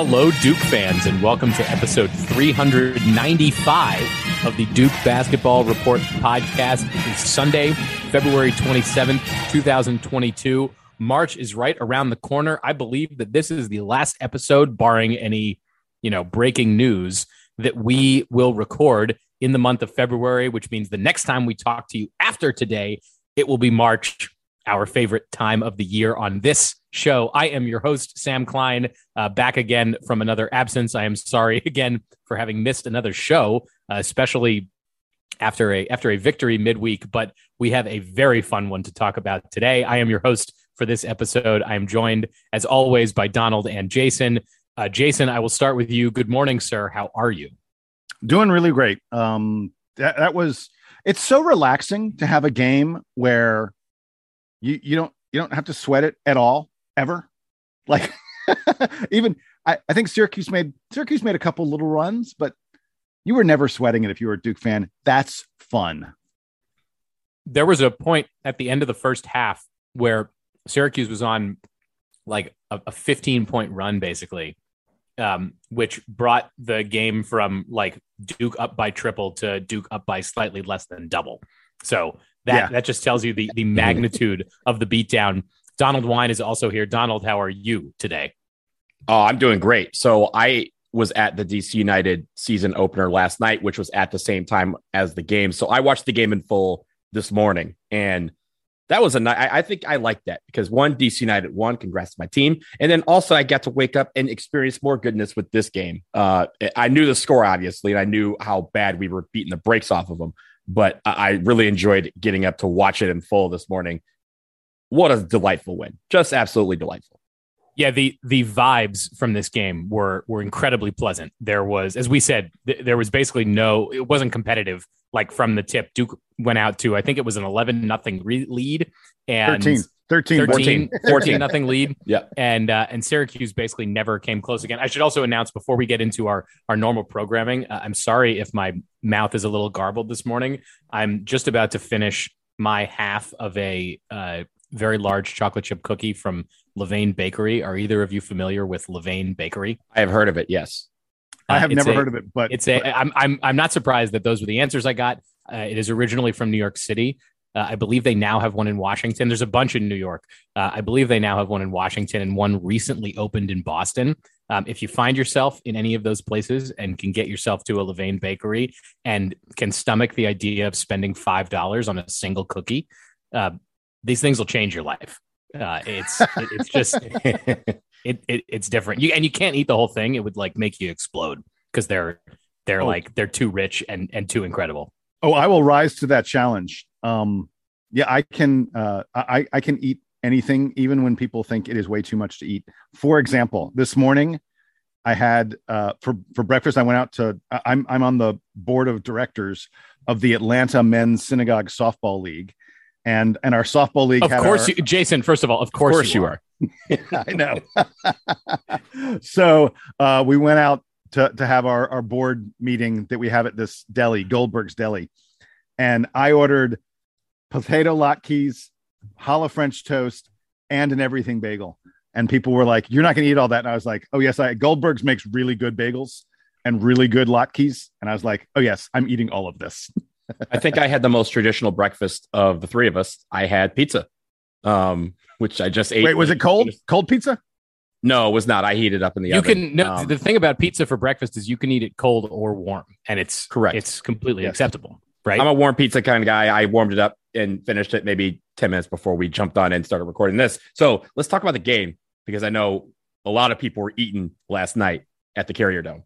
Hello, Duke fans, and welcome to episode 395 of the Duke Basketball Report podcast. It is Sunday, February 27th, 2022. March is right around the corner. I believe that this is the last episode, barring any, you know, breaking news, that we will record in the month of February, which means the next time we talk to you after today, it will be March, our favorite time of the year on this show. I am your host, Sam Klein, uh, back again from another absence. I am sorry again for having missed another show, uh, especially after a after a victory midweek. But we have a very fun one to talk about today. I am your host for this episode. I am joined, as always, by Donald and Jason. Uh, Jason, I will start with you. Good morning, sir. How are you? doing really great. Um, that, that was it's so relaxing to have a game where you you don't you don't have to sweat it at all ever. Like even I, I think Syracuse made Syracuse made a couple little runs, but you were never sweating it if you were a Duke fan. That's fun. there was a point at the end of the first half where Syracuse was on like a, a 15 point run, basically, um, which brought the game from like Duke up by triple to Duke up by slightly less than double. So that Yeah. that just tells you the the magnitude of the beatdown. Donald Wine is also here. Donald, how are you today? Oh, I'm doing great. So I was at the DC United season opener last night, which was at the same time as the game. So I watched the game in full this morning, and that was a night. I think I liked that because one, DC United won. Congrats to my team, and then also I got to wake up and experience more goodness with this game. Uh, I knew the score obviously, and I knew how bad we were beating the brakes off of them. But I I really enjoyed getting up to watch it in full this morning. What a delightful win! Just absolutely delightful. Yeah, the the vibes from this game were were incredibly pleasant. There was, as we said, th- there was basically no. It wasn't competitive. Like from the tip, Duke went out to I think it was an eleven nothing re- lead and 13, 13, 13, 14. 14 nothing lead. Yeah. and uh, and Syracuse basically never came close again. I should also announce before we get into our our normal programming. Uh, I'm sorry if my mouth is a little garbled this morning. I'm just about to finish my half of a uh, very large chocolate chip cookie from Levain Bakery. Are either of you familiar with Levain Bakery? I have heard of it. Yes. I have Uh, never a- heard of it, but it's a. I'm I'm I'm not surprised that those were the answers I got. Uh, it is originally from New York City. Uh, I believe they now have one in Washington. There's a bunch in New York. Uh, I believe they now have one in Washington and one recently opened in Boston. Um, if you find yourself in any of those places and can get yourself to a Levain bakery and can stomach the idea of spending $5 on a single cookie, uh, these things will change your life. Uh, it's it's just it, it it's different. You and you can't eat the whole thing. It would like make you explode because they're they're Oh. like they're too rich and and too incredible. Oh, I will rise to that challenge. Um, yeah, I can. Uh, I I can eat anything, even when people think it is way too much to eat. For example, this morning, I had uh, for for breakfast. I went out to. I'm I'm on the board of directors of the Atlanta Men's Synagogue Softball League, and and our softball league. Of course, our- you, Jason. First of all, of course, course you you are. I know. so uh, we went out to, to have our, our board meeting that we have at this deli, Goldberg's Deli. And I ordered potato latkes, challah French toast, and an everything bagel. And people were like, You're not going to eat all that. And I was like, Oh, yes, I Goldberg's makes really good bagels and really good latkes. And I was like, Oh, yes, I'm eating all of this. I think I had the most traditional breakfast of the three of us. I had pizza, um, which I just ate. Wait, was it cold? Cold pizza? No, it was not. I heated up in the oven. You oven. can no, Um, the thing about pizza for breakfast is you can eat it cold or warm, and it's Correct. It's completely Yes. acceptable, right? I'm a warm pizza kind of guy. I warmed it up and finished it maybe 10 minutes before we jumped on and started recording this. So let's talk about the game because I know a lot of people were eating last night at the Carrier Dome.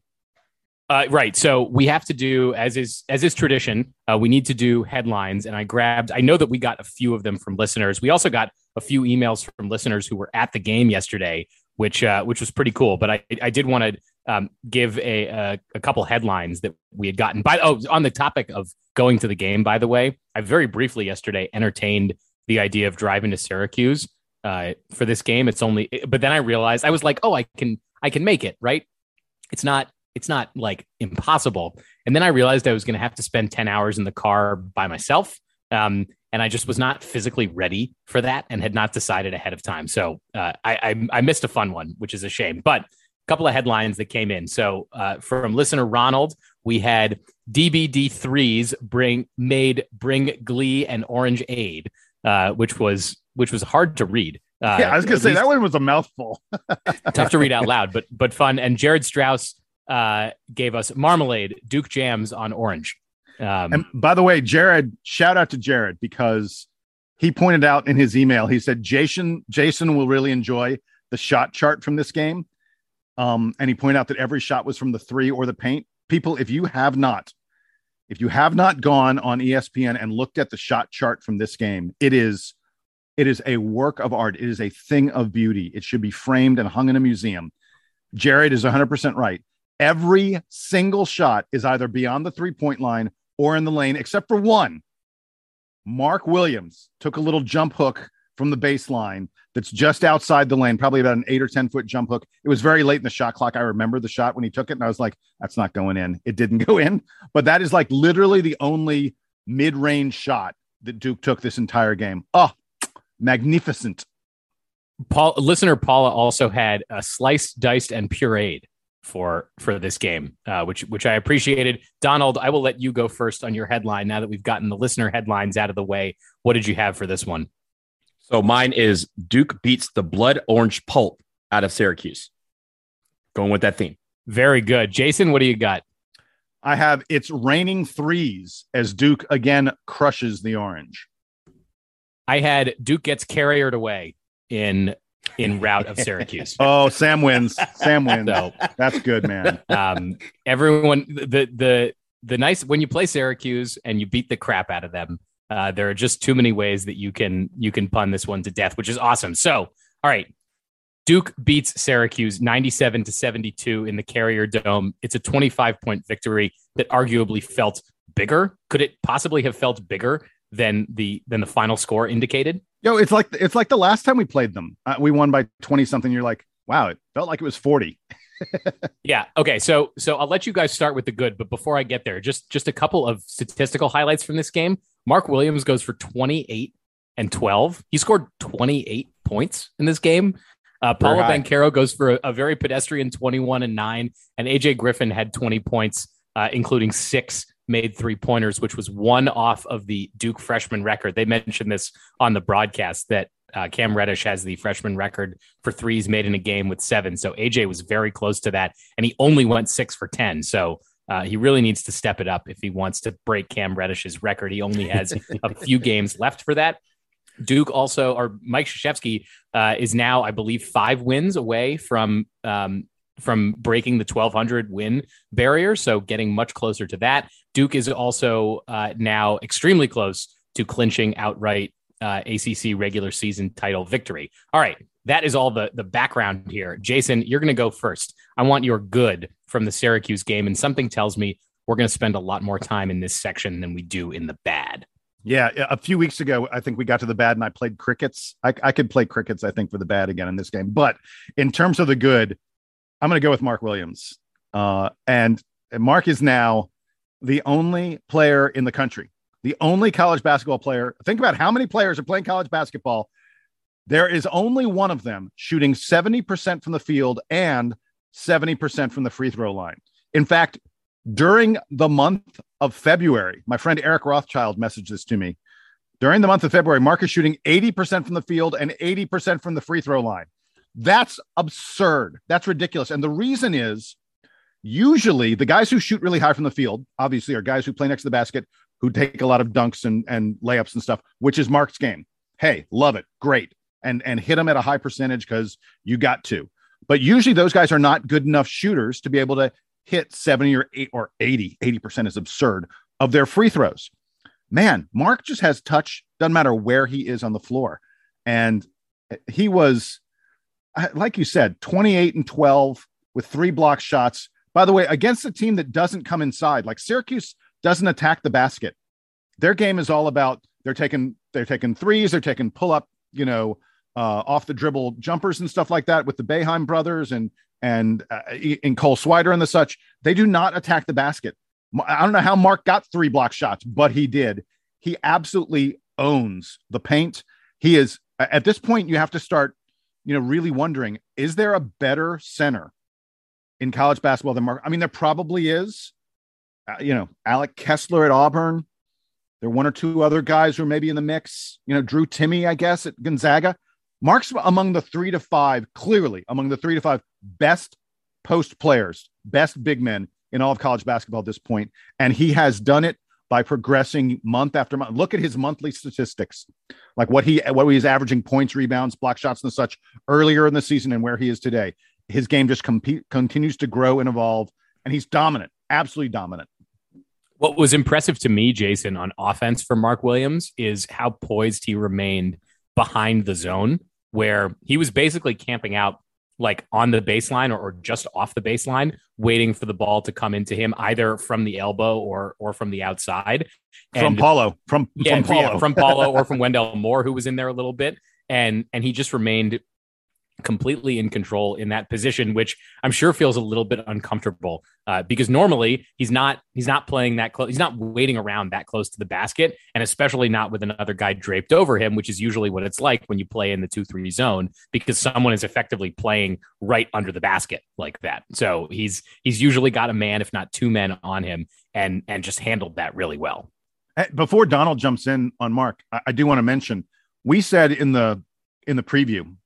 Uh, right. So we have to do as is as is tradition. Uh, we need to do headlines, and I grabbed. I know that we got a few of them from listeners. We also got a few emails from listeners who were at the game yesterday, which uh, which was pretty cool. But I I did want to um, give a, a a couple headlines that we had gotten. By oh, on the topic of going to the game, by the way, I very briefly yesterday entertained the idea of driving to Syracuse uh, for this game. It's only, but then I realized I was like, oh, I can I can make it. Right. It's not it's not like impossible. And then I realized I was going to have to spend 10 hours in the car by myself. Um, and I just was not physically ready for that and had not decided ahead of time. So uh, I, I, I missed a fun one, which is a shame. But a couple of headlines that came in. So uh, from listener Ronald, we had DBD threes bring made bring Glee and Orange Aid, uh, which was which was hard to read. Uh, yeah, I was gonna say least- that one was a mouthful. tough to read out loud, but but fun. And Jared Strauss uh, gave us marmalade, Duke jams on orange. Um, And by the way, Jared, shout out to Jared because he pointed out in his email, he said Jason Jason will really enjoy the shot chart from this game. Um, and he pointed out that every shot was from the three or the paint. People, if you have not, if you have not gone on ESPN and looked at the shot chart from this game, it is it is a work of art. It is a thing of beauty. It should be framed and hung in a museum. Jared is 100% right. Every single shot is either beyond the three point line or in the lane, except for one. Mark Williams took a little jump hook from the baseline that's just outside the lane, probably about an eight or 10 foot jump hook. It was very late in the shot clock. I remember the shot when he took it, and I was like, that's not going in. It didn't go in. But that is like literally the only mid range shot that Duke took this entire game. Oh, magnificent. Paul, listener Paula also had a sliced, diced, and pureed for for this game, uh, which which I appreciated. Donald, I will let you go first on your headline now that we've gotten the listener headlines out of the way. What did you have for this one? So mine is Duke beats the blood orange pulp out of Syracuse. Going with that theme. Very good, Jason. What do you got? I have it's raining threes as Duke again crushes the orange. I had Duke gets carriered away in in route of Syracuse. Oh, Sam wins. Sam wins. So- That's good, man. um, everyone the the the nice when you play Syracuse and you beat the crap out of them. Uh, there are just too many ways that you can you can pun this one to death, which is awesome. So, all right, Duke beats Syracuse 97 to 72 in the Carrier Dome. It's a 25 point victory that arguably felt bigger. Could it possibly have felt bigger than the than the final score indicated? Yo, it's like it's like the last time we played them. Uh, we won by 20 something. You're like, wow, it felt like it was 40. Yeah. Okay. So so I'll let you guys start with the good, but before I get there, just just a couple of statistical highlights from this game. Mark Williams goes for 28 and 12. He scored 28 points in this game. Uh, Paolo. Banchero goes for a, a very pedestrian 21 and 9, and AJ Griffin had 20 points, uh, including six made three pointers, which was one off of the Duke freshman record. They mentioned this on the broadcast that uh, Cam Reddish has the freshman record for threes made in a game with seven. So AJ was very close to that, and he only went six for 10. So uh, he really needs to step it up if he wants to break Cam Reddish's record. He only has a few games left for that. Duke also, or Mike Krzyzewski uh, is now, I believe, five wins away from um, from breaking the 1200 win barrier. So getting much closer to that. Duke is also uh, now extremely close to clinching outright uh, ACC regular season title victory. All right. That is all the, the background here. Jason, you're going to go first. I want your good from the Syracuse game. And something tells me we're going to spend a lot more time in this section than we do in the bad. Yeah, a few weeks ago, I think we got to the bad and I played crickets. I, I could play crickets, I think, for the bad again in this game. But in terms of the good, I'm going to go with Mark Williams. Uh, and Mark is now the only player in the country, the only college basketball player. Think about how many players are playing college basketball. There is only one of them shooting 70% from the field and 70% from the free throw line. In fact, during the month of February, my friend Eric Rothschild messaged this to me. During the month of February, Mark is shooting 80% from the field and 80% from the free throw line. That's absurd. That's ridiculous. And the reason is usually the guys who shoot really high from the field, obviously, are guys who play next to the basket, who take a lot of dunks and, and layups and stuff, which is Mark's game. Hey, love it. Great. And, and hit them at a high percentage because you got to. But usually those guys are not good enough shooters to be able to hit 70 or 8 or 80 80% is absurd of their free throws man mark just has touch doesn't matter where he is on the floor and he was like you said 28 and 12 with three block shots by the way against a team that doesn't come inside like syracuse doesn't attack the basket their game is all about they're taking they're taking threes they're taking pull up you know uh, off the dribble jumpers and stuff like that with the Boeheim brothers and and uh, in Cole Swider and the such, they do not attack the basket. I don't know how Mark got three block shots, but he did. He absolutely owns the paint. He is at this point. You have to start, you know, really wondering: is there a better center in college basketball than Mark? I mean, there probably is. Uh, you know, Walker Kessler at Auburn. There are one or two other guys who are maybe in the mix. You know, Drew Timme, I guess, at Gonzaga. Mark's among the three to five, clearly among the three to five best post players, best big men in all of college basketball at this point. And he has done it by progressing month after month. Look at his monthly statistics, like what he what he's averaging points, rebounds, block shots, and such earlier in the season and where he is today. His game just compete, continues to grow and evolve, and he's dominant, absolutely dominant. What was impressive to me, Jason, on offense for Mark Williams is how poised he remained behind the zone where he was basically camping out like on the baseline or, or, just off the baseline, waiting for the ball to come into him either from the elbow or or from the outside. And, from Paolo, from yeah, from Paolo, yeah, from Paolo or from Wendell Moore, who was in there a little bit, and and he just remained completely in control in that position, which I'm sure feels a little bit uncomfortable uh, because normally he's not he's not playing that close. He's not waiting around that close to the basket, and especially not with another guy draped over him, which is usually what it's like when you play in the two three zone because someone is effectively playing right under the basket like that. So he's he's usually got a man, if not two men, on him, and and just handled that really well. Before Donald jumps in on Mark, I, I do want to mention we said in the in the preview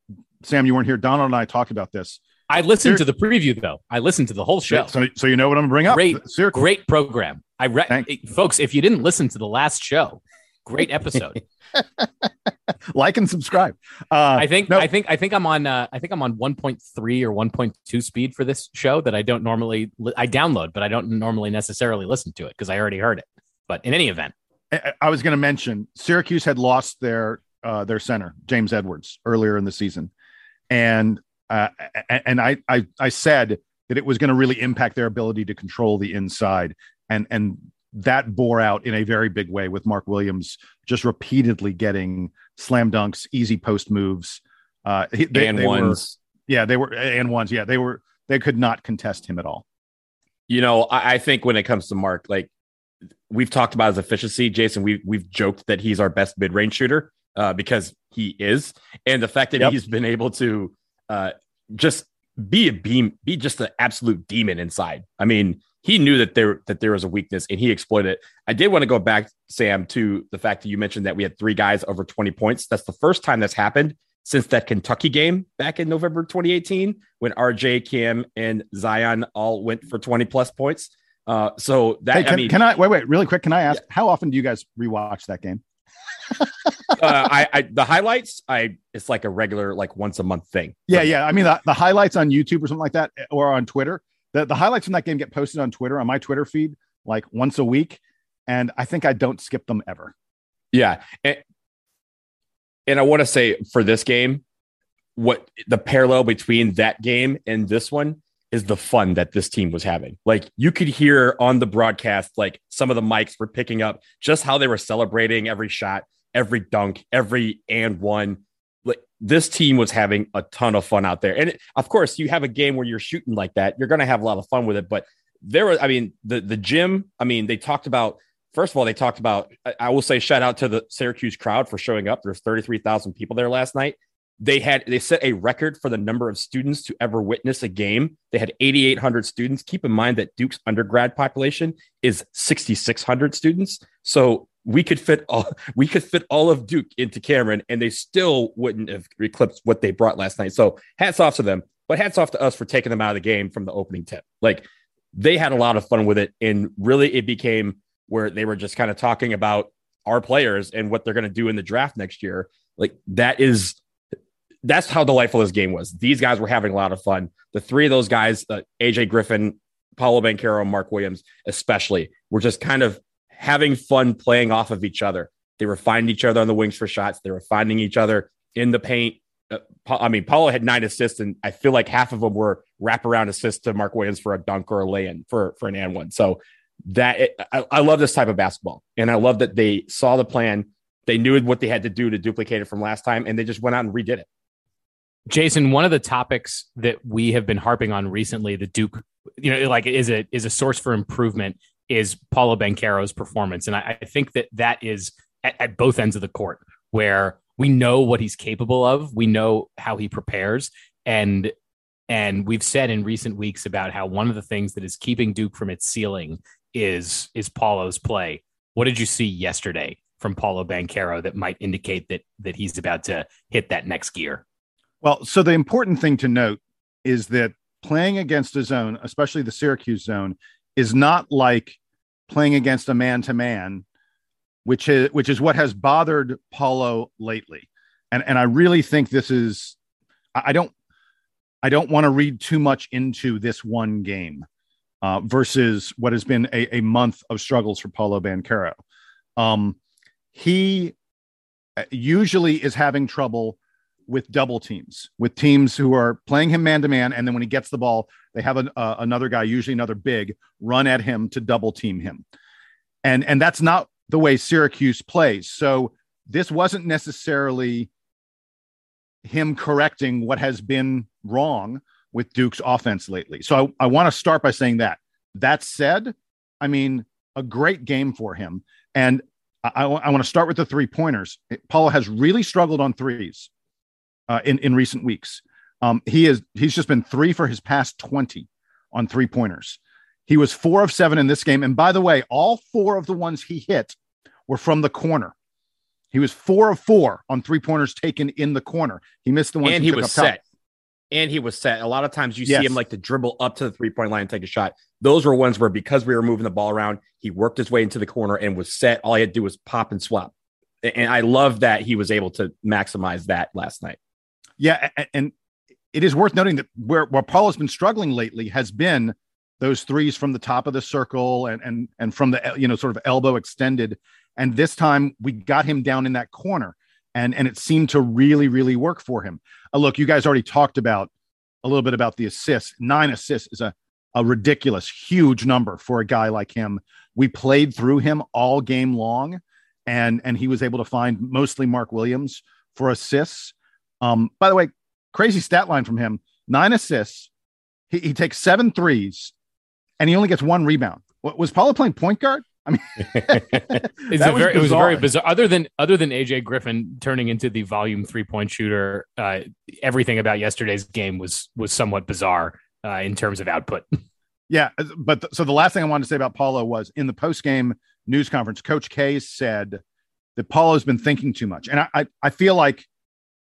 Sam, you weren't here. Donald and I talked about this. I listened to the preview though. I listened to the whole show. So, so you know what I'm bringing up? Great, great program. I re- folks, if you didn't listen to the last show, great episode. like and subscribe. Uh, I think no. I think I think I'm on uh, I think I'm on 1.3 or 1.2 speed for this show that I don't normally li- I download, but I don't normally necessarily listen to it because I already heard it. But in any event, I, I was going to mention Syracuse had lost their uh, their center James Edwards earlier in the season, and uh, and I, I I said that it was going to really impact their ability to control the inside, and and that bore out in a very big way with Mark Williams just repeatedly getting slam dunks, easy post moves, uh, they, and they ones. Were, yeah, they were and ones. Yeah, they were. They could not contest him at all. You know, I, I think when it comes to Mark, like we've talked about his efficiency, Jason. We we've joked that he's our best mid range shooter uh, because he is, and the fact that yep. he's been able to uh, just be a beam, be just an absolute demon inside. I mean, he knew that there that there was a weakness and he exploited it. I did want to go back, Sam, to the fact that you mentioned that we had three guys over 20 points. That's the first time that's happened since that Kentucky game back in November 2018 when RJ, Cam, and Zion all went for 20 plus points. Uh, so that Hey, can, I mean, can I wait? Wait, really quick. Can I ask how often do you guys rewatch that game? uh, I, I the highlights, I it's like a regular like once a month thing. Yeah, yeah. I mean, the, the highlights on YouTube or something like that, or on Twitter. The, the highlights from that game get posted on Twitter on my Twitter feed like once a week, and I think I don't skip them ever. Yeah. And, and I want to say for this game, what the parallel between that game and this one is the fun that this team was having. Like you could hear on the broadcast, like some of the mics were picking up just how they were celebrating every shot, every dunk, every and one. This team was having a ton of fun out there. And of course, you have a game where you're shooting like that, you're going to have a lot of fun with it. But there was, I mean, the the gym. I mean, they talked about. First of all, they talked about. I will say, shout out to the Syracuse crowd for showing up. There's 33,000 people there last night. They had they set a record for the number of students to ever witness a game. They had 8,800 students. Keep in mind that Duke's undergrad population is 6,600 students. So we could fit all we could fit all of Duke into Cameron, and they still wouldn't have eclipsed what they brought last night. So hats off to them, but hats off to us for taking them out of the game from the opening tip. Like they had a lot of fun with it, and really it became where they were just kind of talking about our players and what they're going to do in the draft next year. Like that is that's how delightful this game was. These guys were having a lot of fun. The three of those guys, uh, AJ Griffin, Paolo and Mark Williams, especially, were just kind of having fun playing off of each other. They were finding each other on the wings for shots. They were finding each other in the paint. Uh, I mean, Paolo had nine assists, and I feel like half of them were wraparound assists to Mark Williams for a dunk or a lay-in for for an and one. So that it, I, I love this type of basketball, and I love that they saw the plan. They knew what they had to do to duplicate it from last time, and they just went out and redid it. Jason, one of the topics that we have been harping on recently, the Duke, you know, like is a is a source for improvement is Paolo Banchero's performance, and I, I think that that is at, at, both ends of the court where we know what he's capable of, we know how he prepares, and and we've said in recent weeks about how one of the things that is keeping Duke from its ceiling is is Paolo's play. What did you see yesterday from Paolo Banchero that might indicate that that he's about to hit that next gear? Well, so the important thing to note is that playing against a zone, especially the Syracuse zone, is not like playing against a man to man, which is which is what has bothered Paolo lately. And and I really think this is I don't I don't want to read too much into this one game uh, versus what has been a, a month of struggles for Paolo Banchero. Um, he usually is having trouble with double teams, with teams who are playing him man to man, and then when he gets the ball, they have an, uh, another guy, usually another big, run at him to double team him, and and that's not the way Syracuse plays. So this wasn't necessarily him correcting what has been wrong with Duke's offense lately. So I, I want to start by saying that. That said, I mean, a great game for him, and I, I want to start with the three pointers. Paolo has really struggled on threes uh, in in recent weeks. Um, he is he's just been three for his past twenty on three pointers. He was four of seven in this game, and by the way, all four of the ones he hit were from the corner. He was four of four on three pointers taken in the corner. He missed the one, and he, was set. And he was set. A lot of times you yes. see him like to dribble up to the three point line and take a shot. Those were ones where because we were moving the ball around, he worked his way into the corner and was set. All he had to do was pop and swap. And I love that he was able to maximize that last night. Yeah, and it is worth noting that where where Paul has been struggling lately has been those threes from the top of the circle and and and from the you know sort of elbow extended. And this time we got him down in that corner, and and it seemed to really really work for him. Uh, look, you guys already talked about a little bit about the assists. Nine assists is a a ridiculous, huge number for a guy like him. We played through him all game long, and and he was able to find mostly Mark Williams for assists. Um, by the way, crazy stat line from him: nine assists. He, he takes seven threes, and he only gets one rebound. What, was Paolo playing point guard? I mean, was very, it was very bizarre. Other than other than AJ Griffin turning into the volume three point shooter, uh, everything about yesterday's game was was somewhat bizarre uh, in terms of output. Yeah, but th- so the last thing I wanted to say about Paolo was in the post game news conference, Coach K said that Paolo's been thinking too much, and I, I I feel like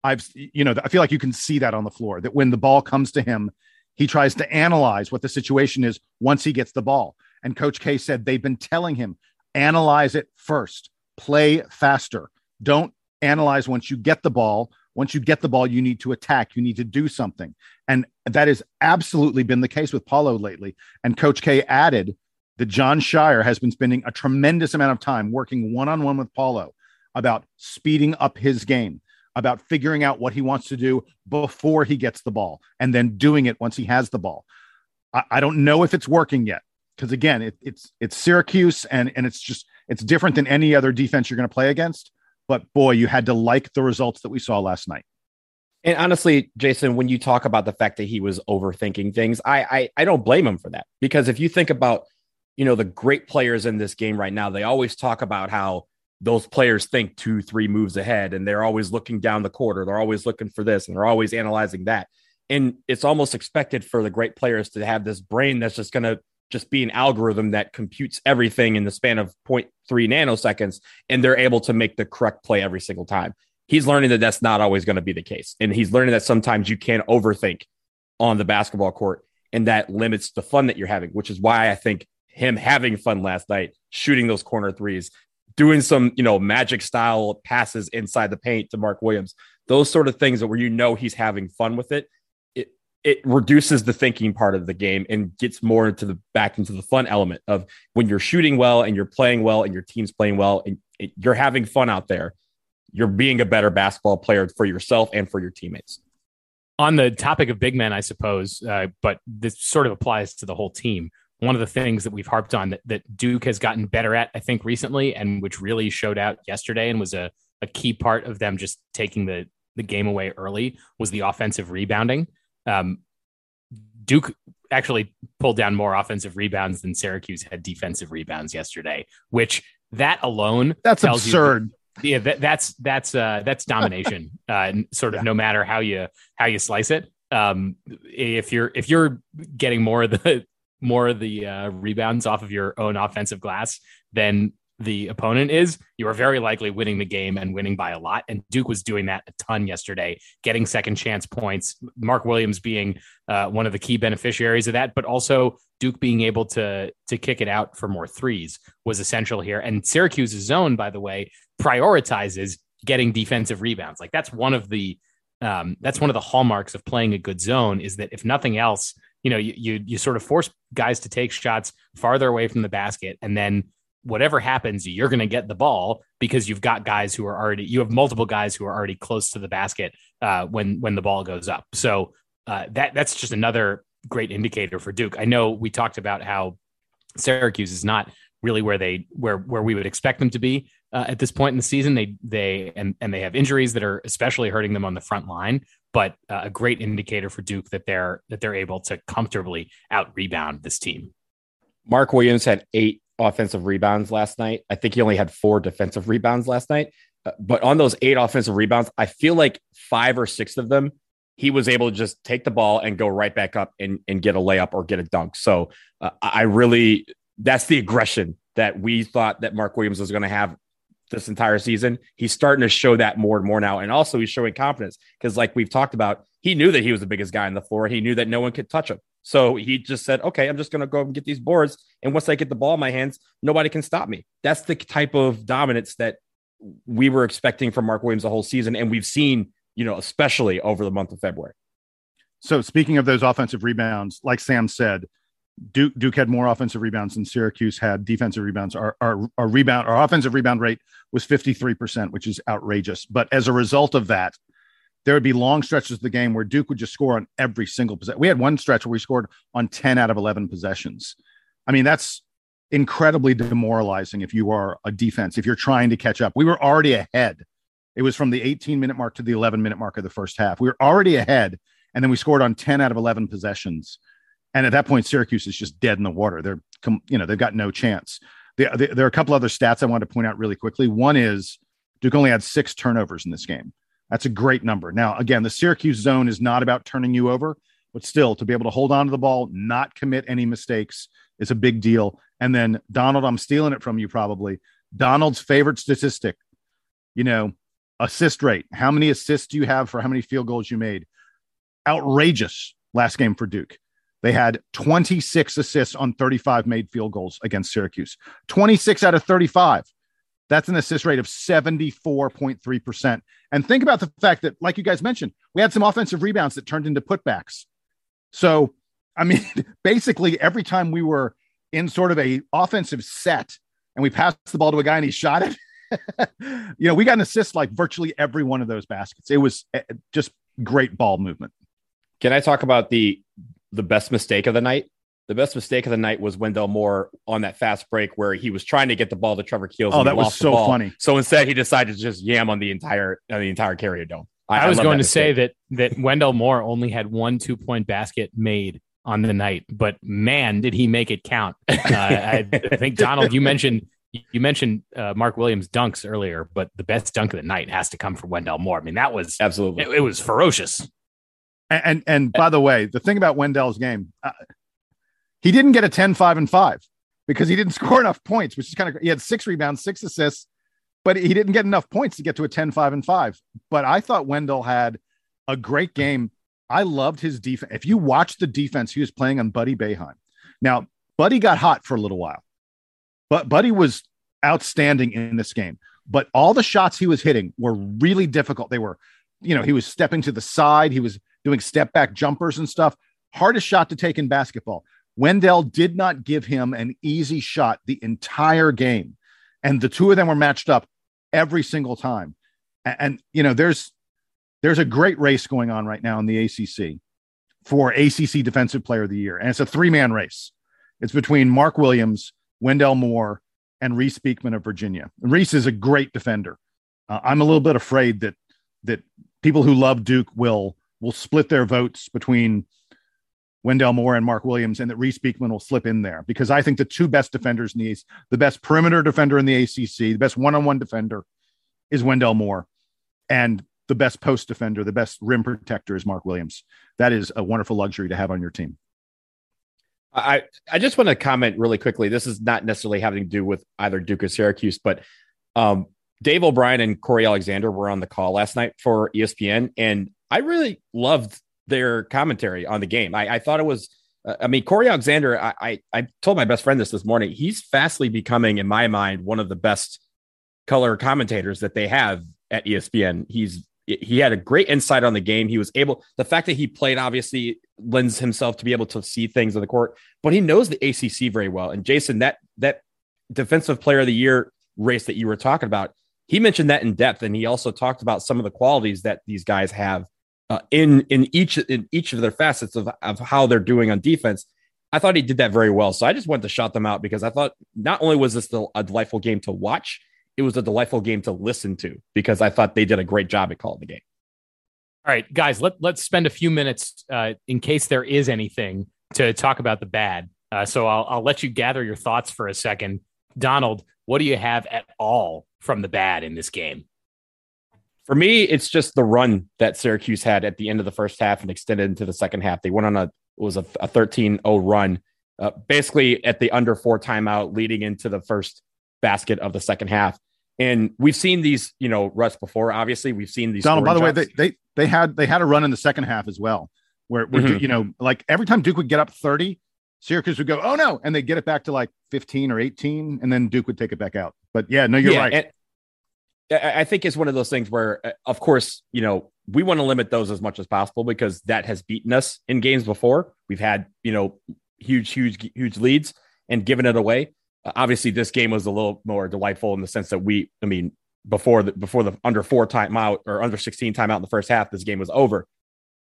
I've you know I feel like you can see that on the floor that when the ball comes to him, he tries to analyze what the situation is once he gets the ball. And Coach K said they've been telling him analyze it first, play faster, don't analyze once you get the ball once you get the ball, you need to attack, you need to do something. And that has absolutely been the case with Paolo lately. And Coach K added that Jon Scheyer has been spending a tremendous amount of time working one on one with Paolo about speeding up his game, about figuring out what he wants to do before he gets the ball, and then doing it once he has the ball. I, I don't know if it's working yet because again, it, it's it's Syracuse and and it's just it's different than any other defense you're going to play against. But boy, you had to like the results that we saw last night. And honestly, Jason, when you talk about the fact that he was overthinking things, I, I I don't blame him for that because if you think about, you know, the great players in this game right now, they always talk about how those players think two, three moves ahead, and they're always looking down the quarter. They're always looking for this, and they're always analyzing that. And it's almost expected for the great players to have this brain that's just going to just be an algorithm that computes everything in the span of 0.3 nanoseconds and they're able to make the correct play every single time. He's learning that that's not always going to be the case. And he's learning that sometimes you can't overthink on the basketball court and that limits the fun that you're having, which is why I think him having fun last night, shooting those corner threes, doing some, you know, magic style passes inside the paint to Mark Williams, those sort of things that where you know he's having fun with it it reduces the thinking part of the game and gets more into the back into the fun element of when you're shooting well and you're playing well and your team's playing well and it, you're having fun out there you're being a better basketball player for yourself and for your teammates. On the topic of big men i suppose uh, but this sort of applies to the whole team one of the things that we've harped on that, that duke has gotten better at i think recently and which really showed out yesterday and was a, a key part of them just taking the the game away early was the offensive rebounding um, Duke actually pulled down more offensive rebounds than Syracuse had defensive rebounds yesterday, which that alone that's absurd. That, yeah, that, that's that's uh, that's domination. uh, sort of yeah. no matter how you how you slice it. Um, if you're if you're getting more of the more of the uh, rebounds off of your own offensive glass than the opponent is, you are very likely winning the game and winning by a lot. And Duke was doing that a ton yesterday, getting second chance points. Mark Williams being uh, one of the key beneficiaries of that, but also Duke being able to to kick it out for more threes was essential here. And Syracuse's zone, by the way, prioritizes getting defensive rebounds. Like that's one of the um, that's one of the hallmarks of playing a good zone is that if nothing else, you know, you, you you sort of force guys to take shots farther away from the basket, and then whatever happens, you're going to get the ball because you've got guys who are already you have multiple guys who are already close to the basket uh, when when the ball goes up. So uh, that that's just another great indicator for Duke. I know we talked about how Syracuse is not really where they where where we would expect them to be uh, at this point in the season. They they and and they have injuries that are especially hurting them on the front line. But uh, a great indicator for Duke that they're that they're able to comfortably out rebound this team. Mark Williams had eight offensive rebounds last night. I think he only had four defensive rebounds last night. Uh, but on those eight offensive rebounds, I feel like five or six of them, he was able to just take the ball and go right back up and, and get a layup or get a dunk. So uh, I really, that's the aggression that we thought that Mark Williams was going to have this entire season. He's starting to show that more and more now. And also, he's showing confidence because, like we've talked about, he knew that he was the biggest guy on the floor. He knew that no one could touch him. So he just said, okay, I'm just going to go and get these boards. And once I get the ball in my hands, nobody can stop me. That's the type of dominance that we were expecting from Mark Williams the whole season. And we've seen, you know, especially over the month of February. So speaking of those offensive rebounds, like Sam said, Duke, Duke had more offensive rebounds than Syracuse had defensive rebounds. Our, our, our rebound, our offensive rebound rate was 53%, which is outrageous. But as a result of that, there would be long stretches of the game where Duke would just score on every single possession. We had one stretch where we scored on 10 out of 11 possessions. I mean, that's incredibly demoralizing if you are a defense, if you're trying to catch up. We were already ahead. It was from the 18 minute mark to the 11 minute mark of the first half. We were already ahead, and then we scored on 10 out of 11 possessions. And at that point, Syracuse is just dead in the water. They're, you know, they've got no chance. there are a couple other stats I want to point out really quickly. One is Duke only had six turnovers in this game. That's a great number. Now, again, the Syracuse zone is not about turning you over, but still to be able to hold on to the ball, not commit any mistakes is a big deal. And then Donald, I'm stealing it from you probably. Donald's favorite statistic, you know, assist rate. How many assists do you have for how many field goals you made? Outrageous last game for Duke. They had 26 assists on 35 made field goals against Syracuse. 26 out of 35. That's an assist rate of 74.3%. And think about the fact that, like you guys mentioned, we had some offensive rebounds that turned into putbacks. So, I mean, basically, every time we were in sort of a offensive set and we passed the ball to a guy and he shot it, you know, we got an assist like virtually every one of those baskets. It was eh, just great ball movement. Can I talk about the the best mistake of the night? The best mistake of the night was Wendell Moore on that fast break where he was trying to get the ball to Trevor Keels. Oh, that was so funny. So instead, he decided to just yam on the entire on the entire carrier dome. I, I was I going to say that that Wendell Moore only had one two point basket made on the night, but man, did he make it count! Uh, I, I, think Donald, you mentioned you mentioned uh, Mark Williams dunks earlier, but the best dunk of the night has to come from Wendell Moore. I mean, that was absolutely it, it was ferocious. And, and, and by the way, the thing about Wendell's game, uh, he didn't get a 10, 5, and 5 because he didn't score enough points, which is kind of he had six rebounds, six assists, but he didn't get enough points to get to a 10, 5, and 5. But I thought Wendell had a great game. I loved his defense. If you watch the defense he was playing on Buddy Boeheim. Now, Buddy got hot for a little while, but Buddy was outstanding in this game. But all the shots he was hitting were really difficult. They were, you know, he was stepping to the side, he was doing step back jumpers and stuff. Hardest shot to take in basketball. Wendell did not give him an easy shot the entire game. And the two of them were matched up every single time. And, and you know, there's there's a great race going on right now in the ACC for ACC Defensive Player of the Year, and it's a three man race. It's between Mark Williams, Wendell Moore, and Reece Beekman of Virginia. Reece is a great defender. Uh, I'm a little bit afraid that that people who love Duke will will split their votes between Wendell Moore and Mark Williams, and that Reece Beekman will slip in there because I think the two best defenders in the East, the best perimeter defender in the ACC, the best one-on-one defender is Wendell Moore, and the best post defender, the best rim protector is Mark Williams. That is a wonderful luxury to have on your team. I, I just want to comment really quickly. This is not necessarily having to do with either Duke or Syracuse, but um, Dave O'Brien and Cory Alexander were on the call last night for ESPN, and I really loved their commentary on the game. I, I thought it was, uh, I mean, Cory Alexander. I, I, I told my best friend this this morning. He's fastly becoming, in my mind, one of the best color commentators that they have at ESPN. He's he had a great insight on the game. He was able, the fact that he played obviously lends himself to be able to see things on the court, but he knows the ACC very well. And Jason, that that defensive player of the year race that you were talking about, he mentioned that in depth, and he also talked about some of the qualities that these guys have uh, in in each in each of their facets of, of how they're doing on defense. I thought he did that very well. So I just went to shout them out because I thought not only was this a delightful game to watch, it was a delightful game to listen to because I thought they did a great job at calling the game. All right, guys, let, let's spend a few minutes uh, in case there is anything to talk about the bad. Uh, so I'll, I'll let you gather your thoughts for a second. Donald, what do you have at all from the bad in this game? For me, it's just the run that Syracuse had at the end of the first half and extended into the second half. They went on a was a, a 13-0 run, uh, basically at the under four timeout, leading into the first basket of the second half. And we've seen these, you know, ruts before. Obviously, we've seen these. Donald, by the drops. way, they, they they had they had a run in the second half as well, where, where mm-hmm. you know, like every time Duke would get up thirty, Syracuse would go, "Oh no," and they get it back to like fifteen or eighteen, and then Duke would take it back out. But yeah, no, you're yeah, right. I think it's one of those things where, uh, of course, you know, we want to limit those as much as possible because that has beaten us in games before. We've had, you know, huge, huge, huge leads and given it away. Uh, obviously, this game was a little more delightful in the sense that we, I mean, before the before the under four timeout or under 16 timeout in the first half, this game was over.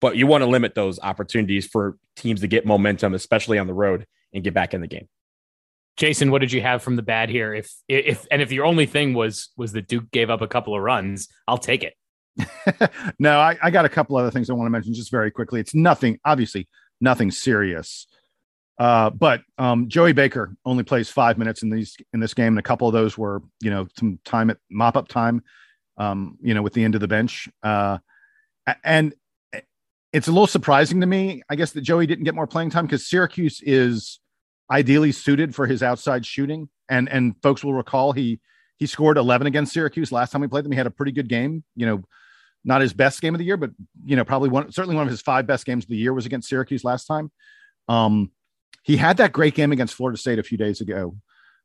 But you want to limit those opportunities for teams to get momentum, especially on the road, and get back in the game. Jason, what did you have from the bad here? If if and if your only thing was was that Duke gave up a couple of runs, I'll take it. no, I, I got a couple other things I want to mention just very quickly. It's nothing, obviously, nothing serious. Uh, but um, Joey Baker only plays five minutes in these in this game, and a couple of those were, you know, some time at mop up time, um, you know, with the end of the bench. Uh, and it's a little surprising to me, I guess, that Joey didn't get more playing time because Syracuse is ideally suited for his outside shooting. And and folks will recall he he scored 11 against Syracuse last time we played them. He had a pretty good game, you know, not his best game of the year, but you know, probably one certainly one of his five best games of the year was against Syracuse last time. Um, he had that great game against Florida State a few days ago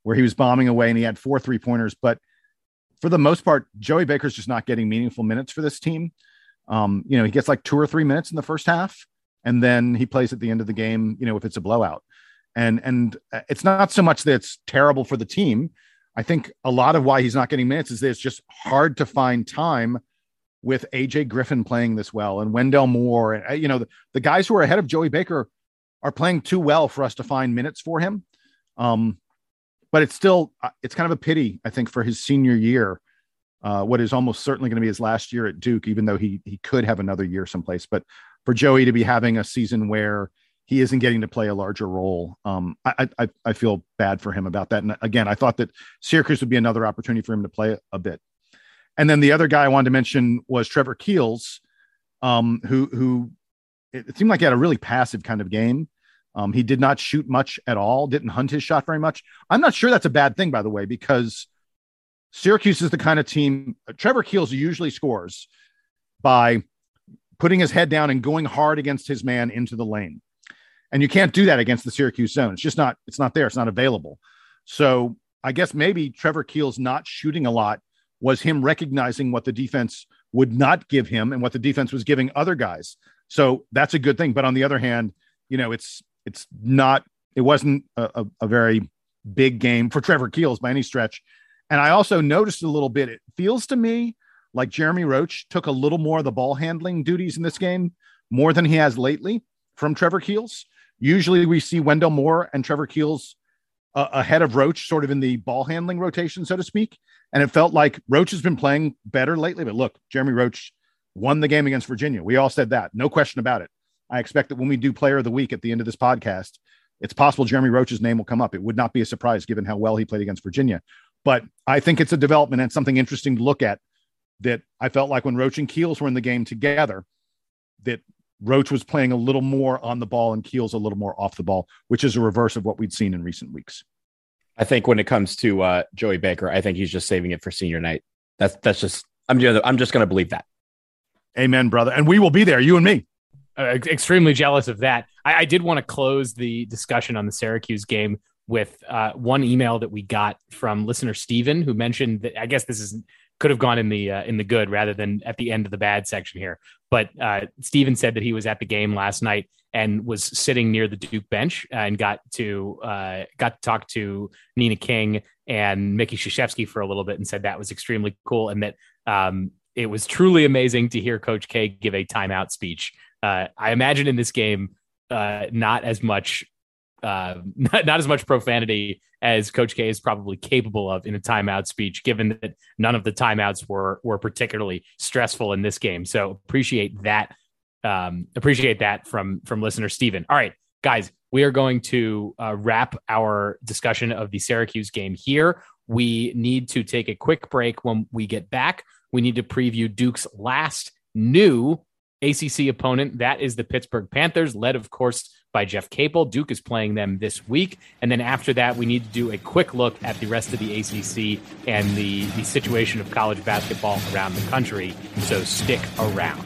where he was bombing away and he had four three pointers, but for the most part, Joey Baker's just not getting meaningful minutes for this team. Um, you know, he gets like two or three minutes in the first half, and then he plays at the end of the game. You know, if it's a blowout, and and uh, it's not so much that it's terrible for the team. I think a lot of why he's not getting minutes is that it's just hard to find time with AJ Griffin playing this well and Wendell Moore and uh, you know the, the guys who are ahead of Joey Baker are playing too well for us to find minutes for him. Um, but it's still uh, it's kind of a pity I think for his senior year, uh, what is almost certainly going to be his last year at Duke, even though he he could have another year someplace. But for Joey to be having a season where he isn't getting to play a larger role, um, I, I I feel bad for him about that. And again, I thought that Syracuse would be another opportunity for him to play a bit. And then the other guy I wanted to mention was Trevor Keels, um, who who it seemed like he had a really passive kind of game. Um, he did not shoot much at all, didn't hunt his shot very much. I'm not sure that's a bad thing, by the way, because Syracuse is the kind of team, Trevor Keels usually scores by putting his head down and going hard against his man into the lane. And you can't do that against the Syracuse zone. It's just not, it's not there. It's not available. So I guess maybe Trevor Keels not shooting a lot was him recognizing what the defense would not give him and what the defense was giving other guys. So that's a good thing. But on the other hand, you know, it's it's not it wasn't a, a, a, very big game for Trevor Keels by any stretch. And I also noticed a little bit, it feels to me like Jeremy Roach took a little more of the ball handling duties in this game, more than he has lately from Trevor Keels. Usually we see Wendell Moore and Trevor Keels uh, ahead of Roach, sort of in the ball handling rotation, so to speak. And it felt like Roach has been playing better lately. But look, Jeremy Roach won the game against Virginia. We all said that, no question about it. I expect that when we do player of the week at the end of this podcast, it's possible Jeremy Roach's name will come up. It would not be a surprise given how well he played against Virginia. But I think it's a development and something interesting to look at that I felt like when Roach and Keels were in the game together, that Roach was playing a little more on the ball and Keels a little more off the ball, which is a reverse of what we'd seen in recent weeks. I think when it comes to uh, Joey Baker, I think he's just saving it for senior night. That's that's just I'm I'm just going to believe that. Amen, brother. And we will be there, you and me uh, extremely jealous of that. I, I did want to close the discussion on the Syracuse game with uh, one email that we got from listener Steven, who mentioned that I guess this is could have gone in the uh, in the good rather than at the end of the bad section here. But uh, Steven said that he was at the game last night and was sitting near the Duke bench and got to uh, got to talk to Nina King and Mickie Krzyzewski for a little bit and said that was extremely cool and that um, it was truly amazing to hear Coach K give a timeout speech uh, I imagine in this game, uh, not as much, uh, not, not as much profanity as Coach K is probably capable of in a timeout speech, given that none of the timeouts were were particularly stressful in this game. So appreciate that. Um, appreciate that from from listener Steven. All right, guys, we are going to uh, wrap our discussion of the Syracuse game here. We need to take a quick break. When we get back, we need to preview Duke's last new ACC opponent. That is the Pittsburgh Panthers, led, of course, by Jeff Capel. Duke is playing them this week. And then after that, we need to do a quick look at the rest of the ACC and the, the situation of college basketball around the country. So stick around.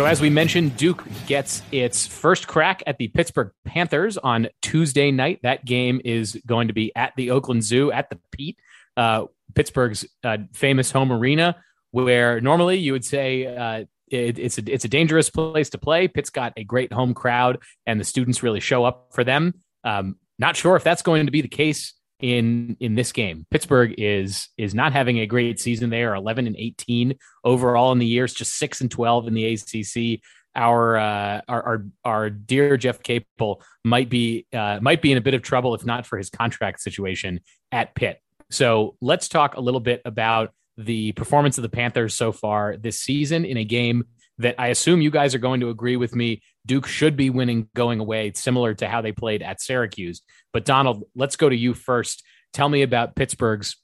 So, as we mentioned, Duke gets its first crack at the Pittsburgh Panthers on Tuesday night. That game is going to be at the Oakland Zoo at the Pete, uh, Pittsburgh's uh, famous home arena, where normally you would say uh, it, it's a it's a dangerous place to play. Pitt's got a great home crowd, and the students really show up for them. Um, not sure if that's going to be the case in in this game. Pittsburgh is is not having a great season. They are 11 and 18 overall in the year. It's just six and 12 in the ACC. Our uh, our, our our dear Jeff Capel might be uh, might be in a bit of trouble if not for his contract situation at Pitt. So let's talk a little bit about the performance of the Panthers so far this season in a game that I assume you guys are going to agree with me. Duke should be winning going away, similar to how they played at Syracuse. But Donald, let's go to you first. Tell me about Pittsburgh's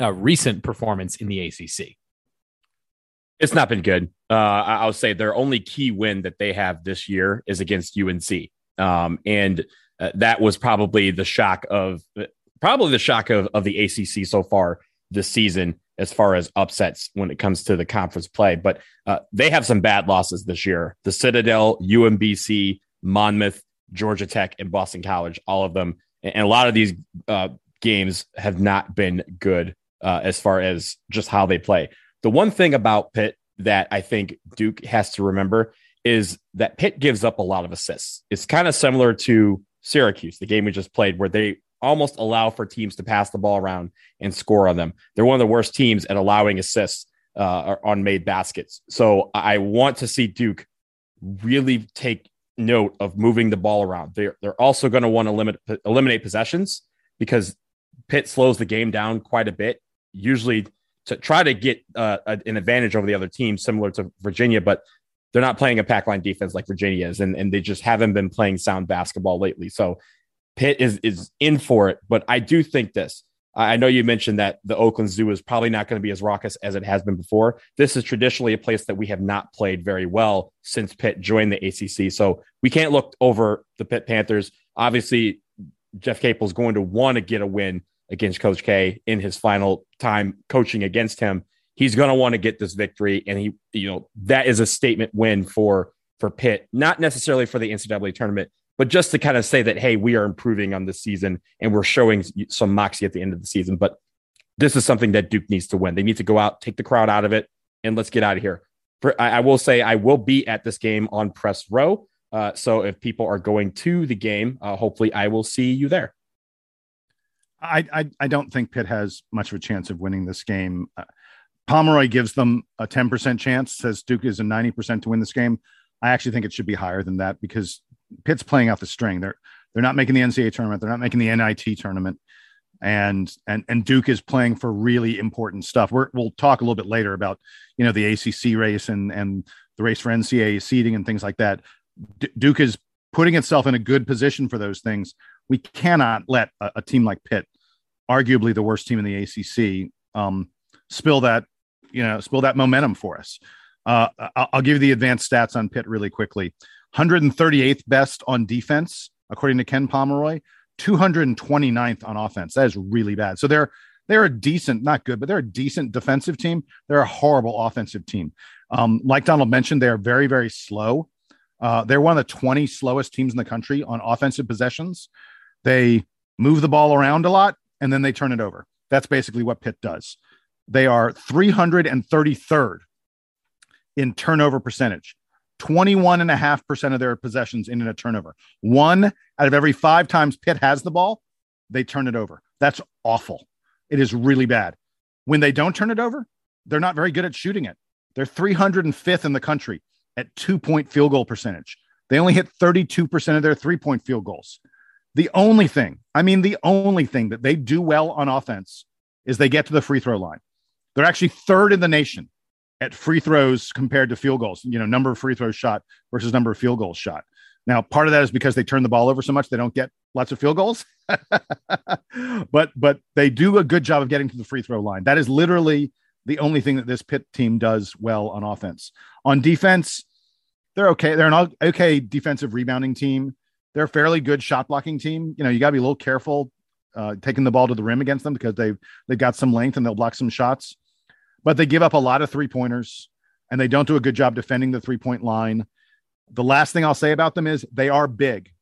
uh, recent performance in the ACC. It's not been good. Uh, I'll say their only key win that they have this year is against UNC, um, and uh, that was probably the shock of probably the shock of, of the ACC so far this season as far as upsets when it comes to the conference play. But uh, they have some bad losses this year. The Citadel, UMBC, Monmouth, Georgia Tech, and Boston College, all of them. And a lot of these uh, games have not been good uh, as far as just how they play. The one thing about Pitt that I think Duke has to remember is that Pitt gives up a lot of assists. It's kind of similar to Syracuse, the game we just played, where they almost allow for teams to pass the ball around and score on them. They're one of the worst teams at allowing assists uh, on made baskets. So I want to see Duke really take note of moving the ball around. They're, they're also going to want to limit eliminate possessions because Pitt slows the game down quite a bit, usually to try to get uh, an advantage over the other team, similar to Virginia, but they're not playing a pack line defense like Virginia is, and, and they just haven't been playing sound basketball lately. So Pitt is is in for it, but I do think this. I know you mentioned that the Oakland Zoo is probably not going to be as raucous as it has been before. This is traditionally a place that we have not played very well since Pitt joined the ACC. So we can't look over the Pitt Panthers. Obviously, Jeff Capel is going to want to get a win against Coach K in his final time coaching against him. He's going to want to get this victory, and he, you know, that is a statement win for for Pitt, not necessarily for the NCAA tournament, but just to kind of say that, hey, we are improving on this season and we're showing some moxie at the end of the season. But this is something that Duke needs to win. They need to go out, take the crowd out of it, and let's get out of here. I, will say I will be at this game on press row. Uh, so if people are going to the game, uh, hopefully I will see you there. I, I, I don't think Pitt has much of a chance of winning this game. Uh, Pomeroy gives them a 10% chance, says Duke is a 90% to win this game. I actually think it should be higher than that because Pitt's playing out the string. They're they're not making the NCAA tournament. They're not making the NIT tournament, and and and Duke is playing for really important stuff. We're, we'll talk a little bit later about you know the ACC race and and the race for NCAA seeding and things like that. D- Duke is putting itself in a good position for those things. We cannot let a, a team like Pitt, arguably the worst team in the ACC, um, spill that you know spill that momentum for us. Uh, I'll give you the advanced stats on Pitt really quickly. 138th best on defense, according to Ken Pomeroy, 229th on offense. That is really bad. So they're they're a decent, not good, but they're a decent defensive team. They're a horrible offensive team. Um, like Donald mentioned, they are very, very slow. Uh, they're one of the 20 slowest teams in the country on offensive possessions. They move the ball around a lot and then they turn it over. That's basically what Pitt does. They are 333rd in turnover percentage. 21.5% of their possessions in a turnover. One out of every five times Pitt has the ball, they turn it over. That's awful. It is really bad. When they don't turn it over, they're not very good at shooting it. They're 305th in the country at two point field goal percentage. They only hit 32% of their three point field goals. The only thing, I mean, the only thing that they do well on offense is they get to the free throw line. They're actually third in the nation at free throws compared to field goals, you know, number of free throws shot versus number of field goals shot. Now, part of that is because they turn the ball over so much they don't get lots of field goals. but but they do a good job of getting to the free throw line. That is literally the only thing that this Pitt team does well on offense. On defense, they're okay. They're an okay defensive rebounding team. They're a fairly good shot blocking team. You know, you got to be a little careful uh, taking the ball to the rim against them because they've they've got some length and they'll block some shots. But they give up a lot of three pointers and they don't do a good job defending the three point line. The last thing I'll say about them is they are big.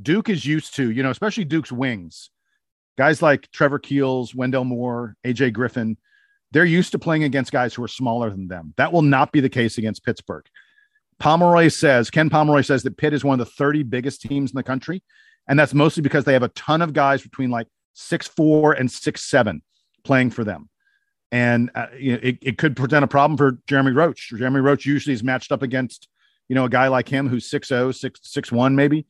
Duke is used to, you know, especially Duke's wings, guys like Trevor Keels, Wendell Moore, AJ Griffin. They're used to playing against guys who are smaller than them. That will not be the case against Pittsburgh. Pomeroy says, Ken Pomeroy says that Pitt is one of the 30 biggest teams in the country. And that's mostly because they have a ton of guys between like six four and six seven playing for them. And uh, you know, it, it could present a problem for Jeremy Roach. Jeremy Roach usually is matched up against, you know, a guy like him who's 6'0, 6, 6'1 maybe.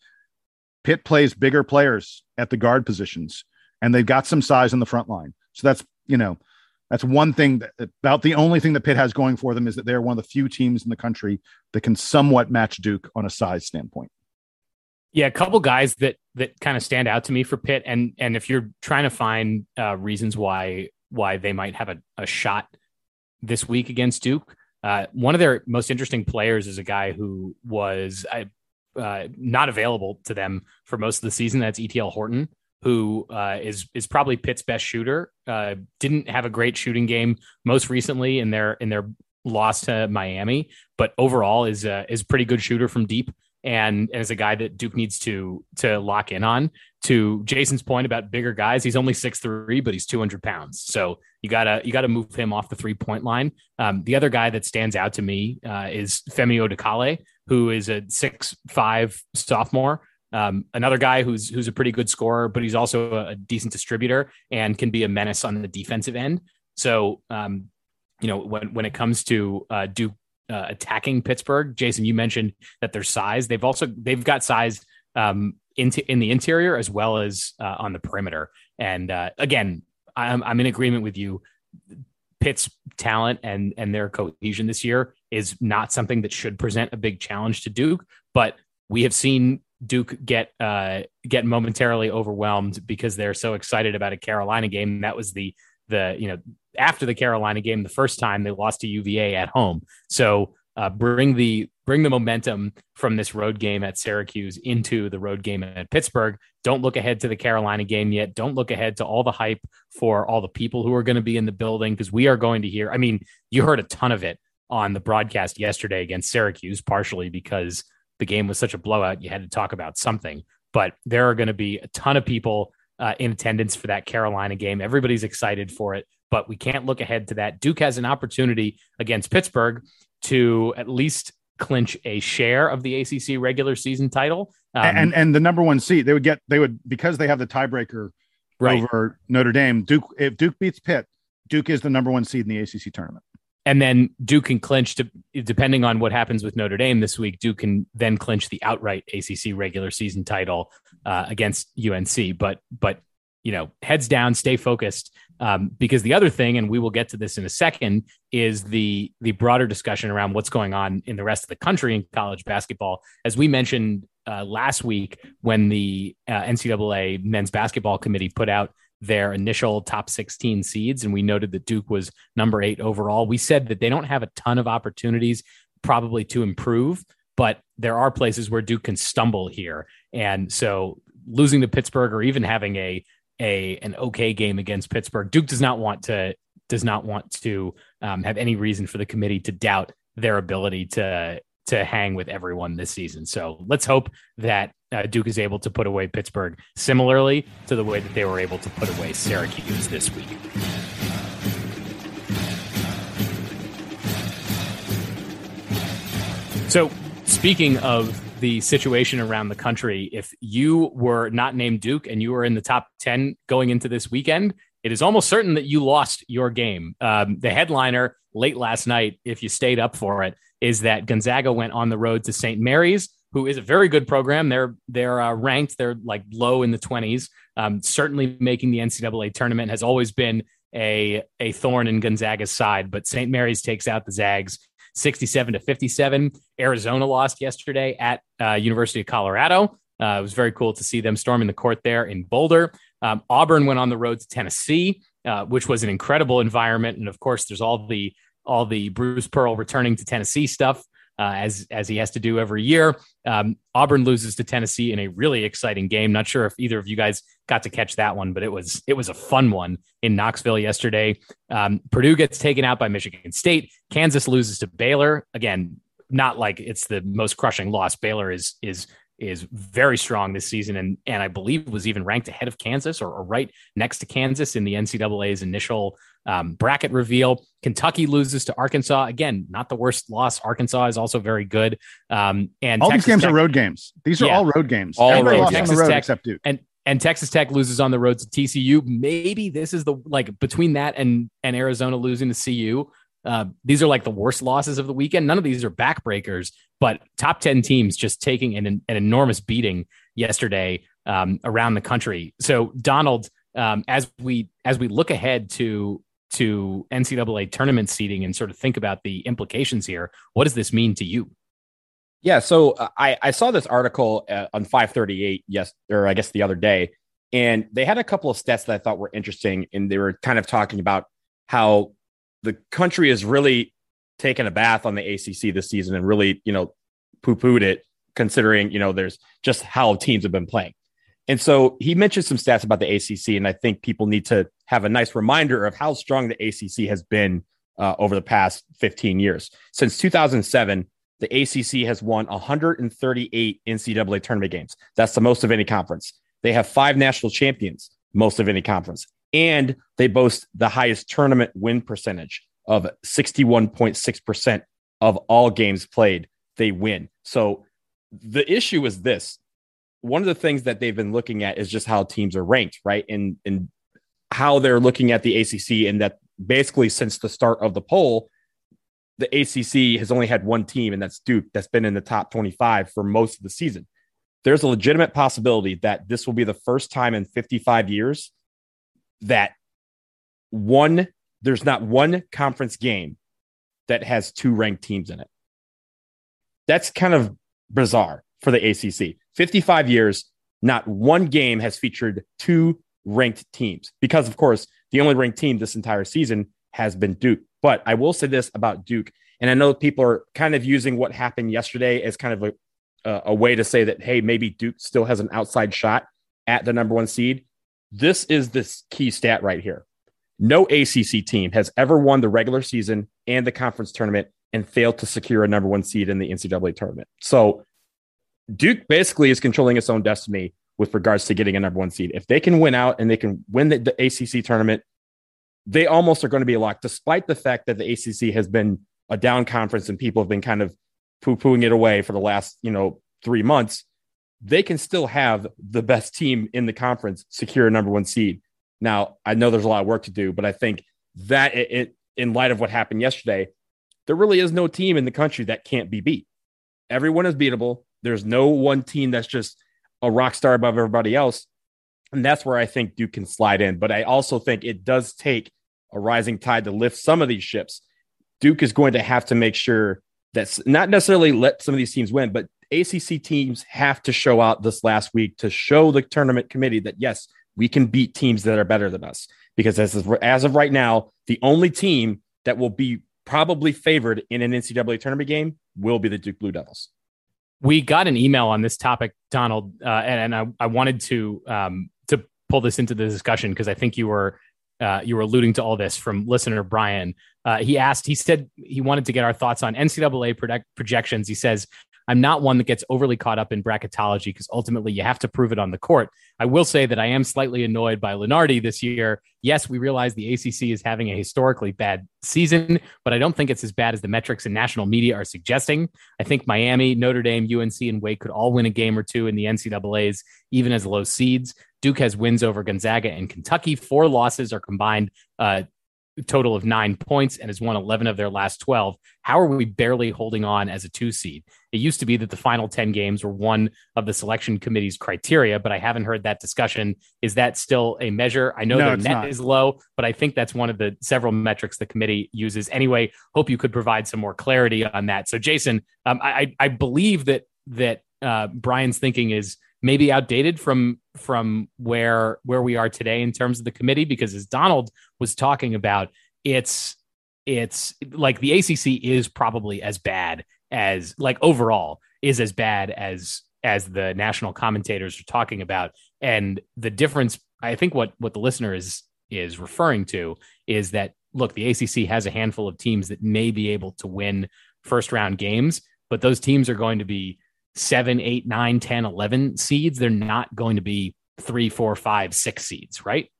Pitt plays bigger players at the guard positions, and they've got some size in the front line. So that's, you know, that's one thing that about the only thing that Pitt has going for them is that they're one of the few teams in the country that can somewhat match Duke on a size standpoint. Yeah, a couple guys that that kind of stand out to me for Pitt, and and if you're trying to find uh, reasons why why they might have a, a shot this week against Duke, uh, one of their most interesting players is a guy who was uh, not available to them for most of the season. That's Ithiel Horton, who uh, is is probably Pitt's best shooter. Uh, didn't have a great shooting game most recently in their in their loss to Miami, but overall is is pretty good shooter from deep and, and is a guy that Duke needs to to lock in on. To Jason's point about bigger guys, he's only six three, but he's two hundred pounds. So you gotta you gotta move him off the three point line. Um, the other guy that stands out to me uh, is Femi Odukale, who is a six five sophomore. Um, another guy who's who's a pretty good scorer, but he's also a, a decent distributor and can be a menace on the defensive end. So um, you know when when it comes to uh, Duke uh, attacking Pittsburgh. Jason, you mentioned that their size. They've also they've got size um, into in the interior as well as uh, on the perimeter. And uh, again, I'm I'm in agreement with you. Pitt's talent and and their cohesion this year is not something that should present a big challenge to Duke, but we have seen Duke get uh, get momentarily overwhelmed because they're so excited about a Carolina game. That was the the you know after the Carolina game the first time they lost to UVA at home. So uh, bring the bring the momentum from this road game at Syracuse into the road game at Pittsburgh. Don't look ahead to the Carolina game yet. Don't look ahead to all the hype for all the people who are going to be in the building because we are going to hear. I mean, you heard a ton of it on the broadcast yesterday against Syracuse, partially because the game was such a blowout. You had to talk about something, but there are going to be a ton of people uh, in attendance for that Carolina game. Everybody's excited for it, but we can't look ahead to that. Duke has an opportunity against Pittsburgh to at least clinch a share of the ACC regular season title. Um, and and the number one seat, they would get they would because they have the tiebreaker right. over Notre Dame. Duke if Duke beats Pitt, Duke is the number one seed in the ACC tournament. And then Duke can clinch to depending on what happens with Notre Dame this week. Duke can then clinch the outright ACC regular season title uh, against UNC. But but you know, heads down, stay focused. Um, because the other thing, and we will get to this in a second, is the the broader discussion around what's going on in the rest of the country in college basketball. As we mentioned uh, last week, when the uh, NCAA men's basketball committee put out their initial top 16 seeds, and we noted that Duke was number eight overall. We said that they don't have a ton of opportunities probably to improve, but there are places where Duke can stumble here. And so losing to Pittsburgh or even having a a an okay game against Pittsburgh, Duke does not want to does not want to um, have any reason for the committee to doubt their ability to to hang with everyone this season. So let's hope that uh, Duke is able to put away Pittsburgh similarly to the way that they were able to put away Syracuse this week. So, speaking of the situation around the country, if you were not named Duke and you were in the top 10 going into this weekend, it is almost certain that you lost your game. Um, the headliner late last night, if you stayed up for it, is that Gonzaga went on the road to St. Mary's, who is a very good program. They're they're uh, ranked. They're like low in the twenties. Um, certainly making the NCAA tournament has always been a a thorn in Gonzaga's side. But St. Mary's takes out the Zags. 67 to 57. Arizona lost yesterday at uh, University of Colorado. Uh, it was very cool to see them storming the court there in Boulder. Um, Auburn went on the road to Tennessee, uh, which was an incredible environment. And of course, there's all the all the Bruce Pearl returning to Tennessee stuff uh, as as he has to do every year. Um, Auburn loses to Tennessee in a really exciting game. Not sure if either of you guys got to catch that one, but it was it was a fun one in Knoxville yesterday. Um, Purdue gets taken out by Michigan State. Kansas loses to Baylor again. Not like it's the most crushing loss. Baylor is is is very strong this season and and I believe was even ranked ahead of Kansas or, or right next to Kansas in the NCAA's initial um, bracket reveal. Kentucky loses to Arkansas again, not the worst loss. Arkansas is also very good. Um, and all Texas these games Tech, are road games. These are Yeah. all road games. all Everybody road. lost Texas road Tech except Duke. and and Texas Tech loses on the road to TCU. Maybe this is the like between that and and Arizona losing to CU. Uh, these are like the worst losses of the weekend. None of these are backbreakers, but top ten teams just taking an, an enormous beating yesterday um, around the country. So Donald, um, as we as we look ahead to to NCAA tournament seeding and sort of think about the implications here, what does this mean to you? Yeah, so uh, I I saw this article uh, on 538 yes or I guess the other day and they had a couple of stats that I thought were interesting and they were kind of talking about how the country is really taken a bath on the ACC this season and really, you know, poo-pooed it considering, you know, there's just how teams have been playing. And so he mentioned some stats about the ACC and I think people need to have a nice reminder of how strong the ACC has been uh, over the past 15 years. Since 2007, the ACC has won 138 NCAA tournament games. That's the most of any conference. They have five national champions, most of any conference, and they boast the highest tournament win percentage of 61.6% of all games played. They win. So the issue is this. One of the things that they've been looking at is just how teams are ranked, right? And and how they're looking at the ACC, and that basically since the start of the poll, the ACC has only had one team, and that's Duke, that's been in the top 25 for most of the season. There's a legitimate possibility that this will be the first time in 55 years that one, there's not one conference game that has two ranked teams in it. That's kind of bizarre for the ACC. 55 years, not one game has featured two ranked teams because, of course, the only ranked team this entire season has been Duke. But I will say this about Duke, and I know people are kind of using what happened yesterday as kind of a, a, way to say that, hey, maybe Duke still has an outside shot at the number one seed. This is this key stat right here. No ACC team has ever won the regular season and the conference tournament and failed to secure a number one seed in the NCAA tournament. So Duke basically is controlling its own destiny with regards to getting a number one seed. If they can win out and they can win the, the ACC tournament, they almost are going to be locked, despite the fact that the ACC has been a down conference and people have been kind of poo pooing it away for the last, you know, three months. They can still have the best team in the conference secure a number one seed. Now, I know there's a lot of work to do, but I think that it, it in light of what happened yesterday, there really is no team in the country that can't be beat. Everyone is beatable. There's no one team that's just a rock star above everybody else. And that's where I think Duke can slide in. But I also think it does take a rising tide to lift some of these ships. Duke is going to have to make sure that's not necessarily let some of these teams win, but ACC teams have to show out this last week to show the tournament committee that yes, we can beat teams that are better than us. Because as of, as of right now, the only team that will be probably favored in an NCAA tournament game will be the Duke Blue Devils. We got an email on this topic, Donald, uh, and, and I, I wanted to um, to pull this into the discussion because I think you were uh, you were alluding to all this from listener Brian. Uh, he asked, he said he wanted to get our thoughts on NCAA project- projections. He says, I'm not one that gets overly caught up in bracketology because ultimately you have to prove it on the court. I will say that I am slightly annoyed by Lunardi this year. Yes, we realize the ACC is having a historically bad season, but I don't think it's as bad as the metrics and national media are suggesting. I think Miami, Notre Dame, UNC, and Wake could all win a game or two in the NCAAs, even as low seeds. Duke has wins over Gonzaga and Kentucky. Four losses are combined uh, total of nine points and has won 11 of their last 12. How are we barely holding on as a two seed? It used to be that the final 10 games were one of the selection committee's criteria, but I haven't heard that discussion. Is that still a measure? I know No, the net not. is low, but I think that's one of the several metrics the committee uses. Anyway, hope you could provide some more clarity on that. So, Jason, um, I, I believe that that uh, Brian's thinking is maybe outdated from from where where we are today in terms of the committee because as Donald was talking about it's it's like the ACC is probably as bad as like overall is as bad as as the national commentators are talking about. And the difference, I think, what what the listener is is referring to is that look, the ACC has a handful of teams that may be able to win first round games, but those teams are going to be seven, eight, nine, 10, 11 seeds. They're not going to be three, four, five, six seeds, right?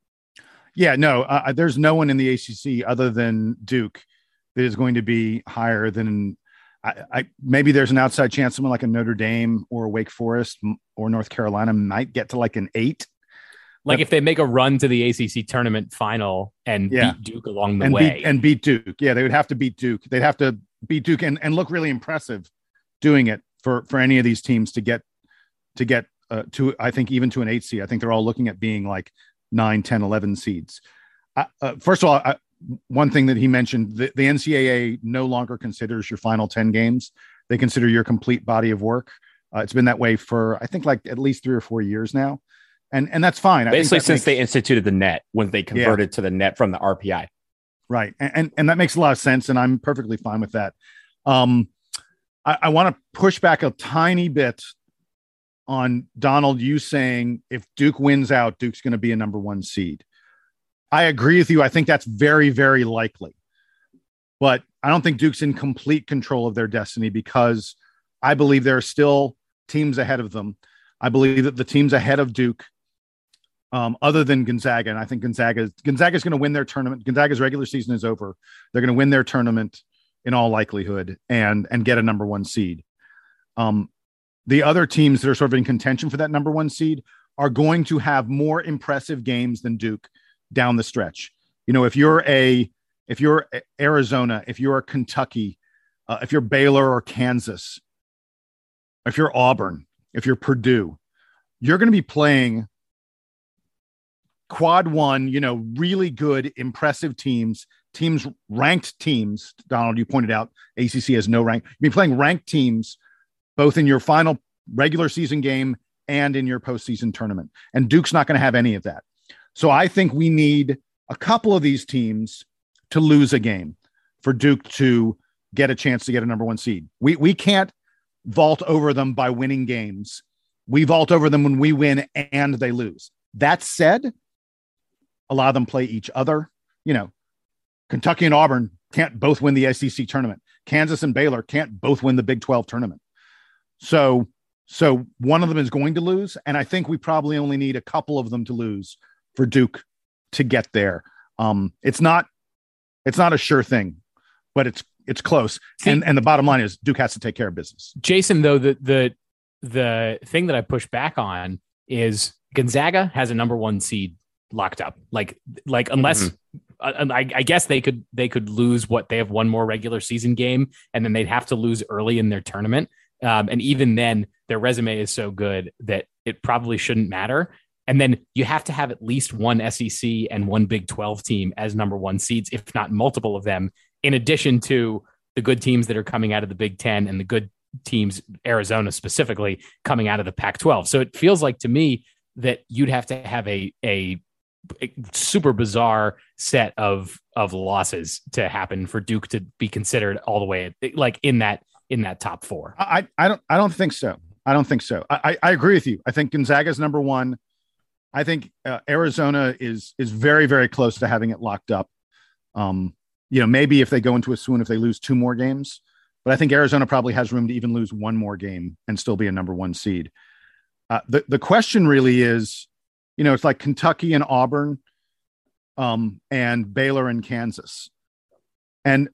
Yeah, no, uh, there's no one in the ACC other than Duke that is going to be higher than I, I, maybe there's an outside chance someone like a Notre Dame or Wake Forest or North Carolina might get to like an eight. Like if they make a run to the ACC tournament final and yeah. beat Duke along the and way, beat, and beat Duke, yeah, they would have to beat Duke. They'd have to beat Duke and, and look really impressive doing it for for any of these teams to get to get uh, to I think even to an eight seed. I think they're all looking at being like 9, 10, 11 seeds. Uh, uh, first of all, I, one thing that he mentioned the, the NCAA no longer considers your final 10 games, they consider your complete body of work. Uh, it's been that way for, I think, like at least three or four years now. And, and that's fine. Basically, since makes, they instituted the net, when they converted yeah. to the net from the RPI. Right. And, and, and, that makes a lot of sense. And I'm perfectly fine with that. Um, I, I want to push back a tiny bit on Donald, you saying if Duke wins out, Duke's going to be a number one seed. I agree with you. I think that's very, very likely. But I don't think Duke's in complete control of their destiny because I believe there are still teams ahead of them. I believe that the teams ahead of Duke, um, other than Gonzaga, and I think Gonzaga is going to win their tournament. Gonzaga's regular season is over. They're going to win their tournament in all likelihood and and get a number one seed. Um, the other teams that are sort of in contention for that number one seed are going to have more impressive games than Duke down the stretch. You know, if you're a if you're Arizona, if you're Kentucky, uh, if you're Baylor or Kansas, if you're Auburn, if you're Purdue, you're going to be playing quad one, you know, really good, impressive teams, teams, ranked teams. Donald, you pointed out ACC has no rank. You're playing ranked teams both in your final regular season game and in your postseason tournament. And Duke's not going to have any of that. So I think we need a couple of these teams to lose a game for Duke to get a chance to get a number one seed. We we can't vault over them by winning games. We vault over them when we win and they lose. That said, a lot of them play each other. You know, Kentucky and Auburn can't both win the SEC tournament. Kansas and Baylor can't both win the Big 12 tournament. So so one of them is going to lose and I think we probably only need a couple of them to lose for Duke to get there. Um, it's not it's not a sure thing, but it's it's close. See, and and the bottom line is Duke has to take care of business. Jason, though, the the the thing that I push back on is Gonzaga has a number one seed locked up. Like like unless mm-hmm. Uh, I, I, guess they could they could lose what they have one more regular season game and then they'd have to lose early in their tournament. Um, and even then, their resume is so good that it probably shouldn't matter. And then you have to have at least one SEC and one Big 12 team as number one seeds, if not multiple of them, in addition to the good teams that are coming out of the Big 10 and the good teams, Arizona specifically, coming out of the Pac 12. So it feels like to me that you'd have to have a, a, a super bizarre set of of losses to happen for Duke to be considered all the way like in that in that top four. I I don't I don't think so. I don't think so. I, I agree with you. I think Gonzaga's number one. I think uh, Arizona is is very very close to having it locked up. Um, you know, maybe if they go into a swoon, if they lose two more games, but I think Arizona probably has room to even lose one more game and still be a number one seed. Uh, the the question really is, you know, it's like Kentucky and Auburn, um, and Baylor and Kansas, and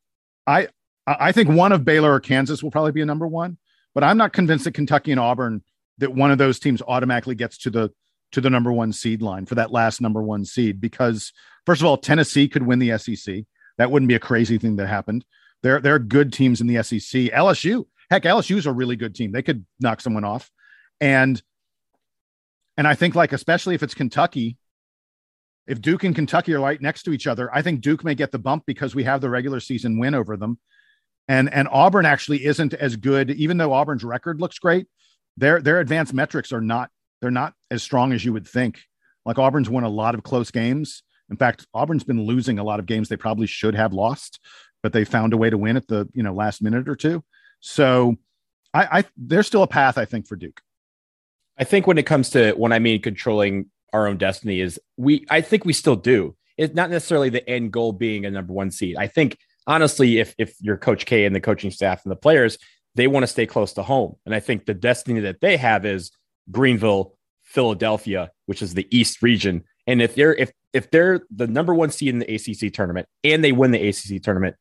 I I think one of Baylor or Kansas will probably be a number one, but I'm not convinced that Kentucky and Auburn that one of those teams automatically gets to the to the number one seed line for that last number one seed because first of all, Tennessee could win the SEC. That wouldn't be a crazy thing that happened. There are good teams in the SEC. LSU, heck, LSU is a really good team. They could knock someone off, and and I think like especially if it's Kentucky, if Duke and Kentucky are right next to each other, I think Duke may get the bump because we have the regular season win over them, and and Auburn actually isn't as good, even though Auburn's record looks great. Their their advanced metrics are not they're not as strong as you would think. Like Auburn's won a lot of close games. In fact, Auburn's been losing a lot of games they probably should have lost, but they found a way to win at the you know last minute or two. So I, I there's still a path, I think, for Duke. I think when it comes to when I mean controlling our own destiny is we I think we still do. It's not necessarily the end goal being a number one seed. I think honestly, if if you're Coach K and the coaching staff and the players, they want to stay close to home. And I think the destiny that they have is Greenville, Philadelphia, which is the East region. And if they're if if they're the number one seed in the ACC tournament and they win the ACC tournament,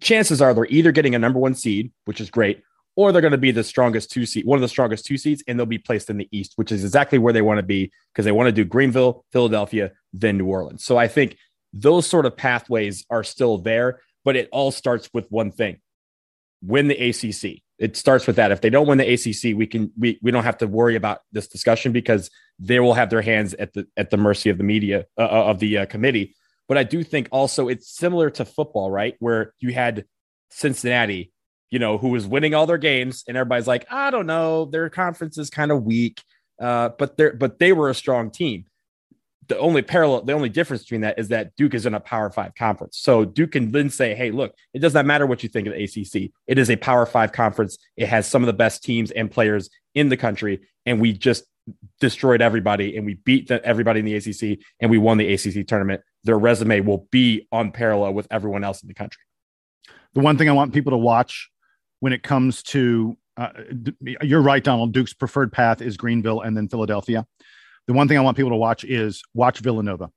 chances are they're either getting a number one seed, which is great, or they're going to be the strongest two seed, one of the strongest two seeds, and they'll be placed in the East, which is exactly where they want to be because they want to do Greenville, Philadelphia, then New Orleans. So I think those sort of pathways are still there, but it all starts with one thing: win the ACC. It starts with that. If they don't win the ACC, we can we we don't have to worry about this discussion because they will have their hands at the at the mercy of the media uh, uh of the uh, committee. But I do think also it's similar to football, right? Where you had Cincinnati you know, who was winning all their games, and everybody's like, I don't know, their conference is kind of weak, uh, but they're but they were a strong team. The only parallel, the only difference between that is that Duke is in a Power Five conference. So Duke can then say, "Hey, look, it does not matter what you think of the ACC. It is a Power Five conference. It has some of the best teams and players in the country, and we just destroyed everybody and we beat the, everybody in the ACC and we won the ACC tournament. Their resume will be on parallel with everyone else in the country." The one thing I want people to watch when it comes to uh, you're right, Donald. Duke's preferred path is Greenville and then Philadelphia. The one thing I want people to watch is watch Villanova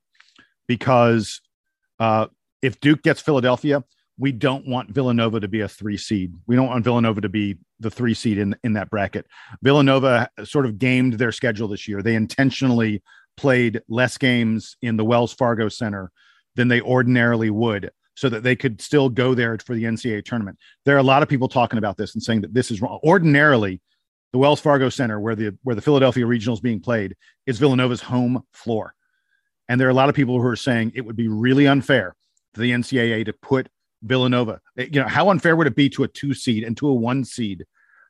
because uh, if Duke gets Philadelphia, we don't want Villanova to be a three seed. We don't want Villanova to be the three seed in, in that bracket. Villanova sort of gamed their schedule this year. They intentionally played less games in the Wells Fargo Center than they ordinarily would so that they could still go there for the NCAA tournament. There are a lot of people talking about this and saying that this is wrong. Ordinarily, the Wells Fargo Center, where the where the Philadelphia Regional is being played, is Villanova's home floor. And there are a lot of people who are saying it would be really unfair for the NCAA to put Villanova. Eh, you know, how unfair would it be to a two seed and to a one seed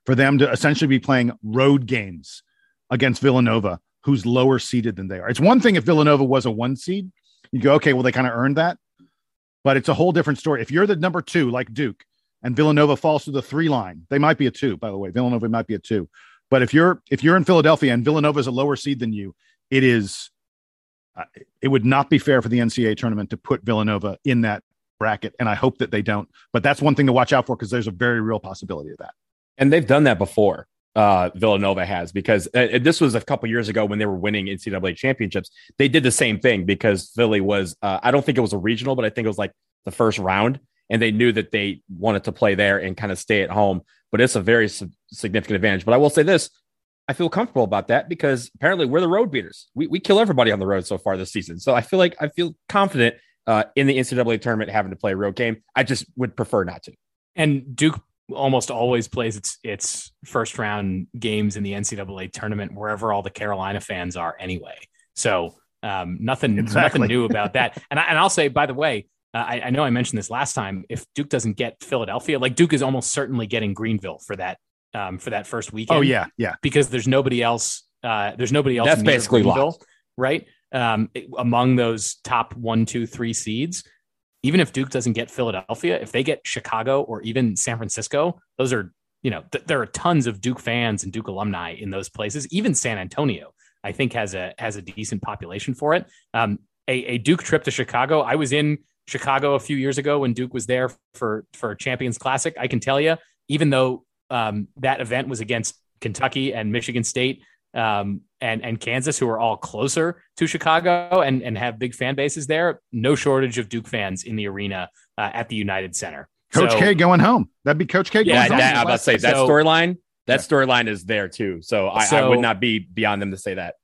for them to essentially be playing road games against Villanova, who's lower seeded than they are? It's one thing if Villanova was a one seed, you go, okay, well, they kind of earned that but it's a whole different story. If you're the number two, like Duke, and Villanova falls to the three line, they might be a two, by the way. Villanova might be a two. But if you're if you're in Philadelphia and Villanova is a lower seed than you, it is uh, it would not be fair for the NCAA tournament to put Villanova in that bracket, and I hope that they don't. But that's one thing to watch out for because there's a very real possibility of that. And they've done that before uh, Villanova has because uh, this was a couple years ago when they were winning NCAA championships. They did the same thing because Philly was, uh, I don't think it was a regional, but I think it was like the first round. And they knew that they wanted to play there and kind of stay at home. But it's a very su- significant advantage. But I will say this I feel comfortable about that because apparently we're the road beaters. We, we kill everybody on the road so far this season. So I feel like I feel confident uh, in the NCAA tournament having to play a road game. I just would prefer not to. And Duke almost always plays its its first round games in the NCAA tournament wherever all the Carolina fans are anyway. So um, nothing exactly. nothing new about that. And I, and I'll say by the way, uh, I, I, know I mentioned this last time. If Duke doesn't get Philadelphia, like Duke is almost certainly getting Greenville for that um, for that first weekend. Oh yeah, yeah. Because there's nobody else. Uh, there's nobody else. That's basically Greenville, right? Um, among those top one, two, three seeds even if Duke doesn't get Philadelphia, if they get Chicago or even San Francisco, those are, you know, th- there are tons of Duke fans and Duke alumni in those places. Even San Antonio, I think, has a has a decent population for it. Um, a, a Duke trip to Chicago. I was in Chicago a few years ago when Duke was there for for Champions Classic. I can tell you, even though um, that event was against Kentucky and Michigan State, um, and and Kansas, who are all closer to Chicago and and have big fan bases there. No shortage of Duke fans in the arena uh, at the United Center. Coach so, K going home. That'd be Coach K. Yeah, that, I'm about to say that so, storyline. That yeah. storyline is there too. So I, so I, would not be beyond them to say that.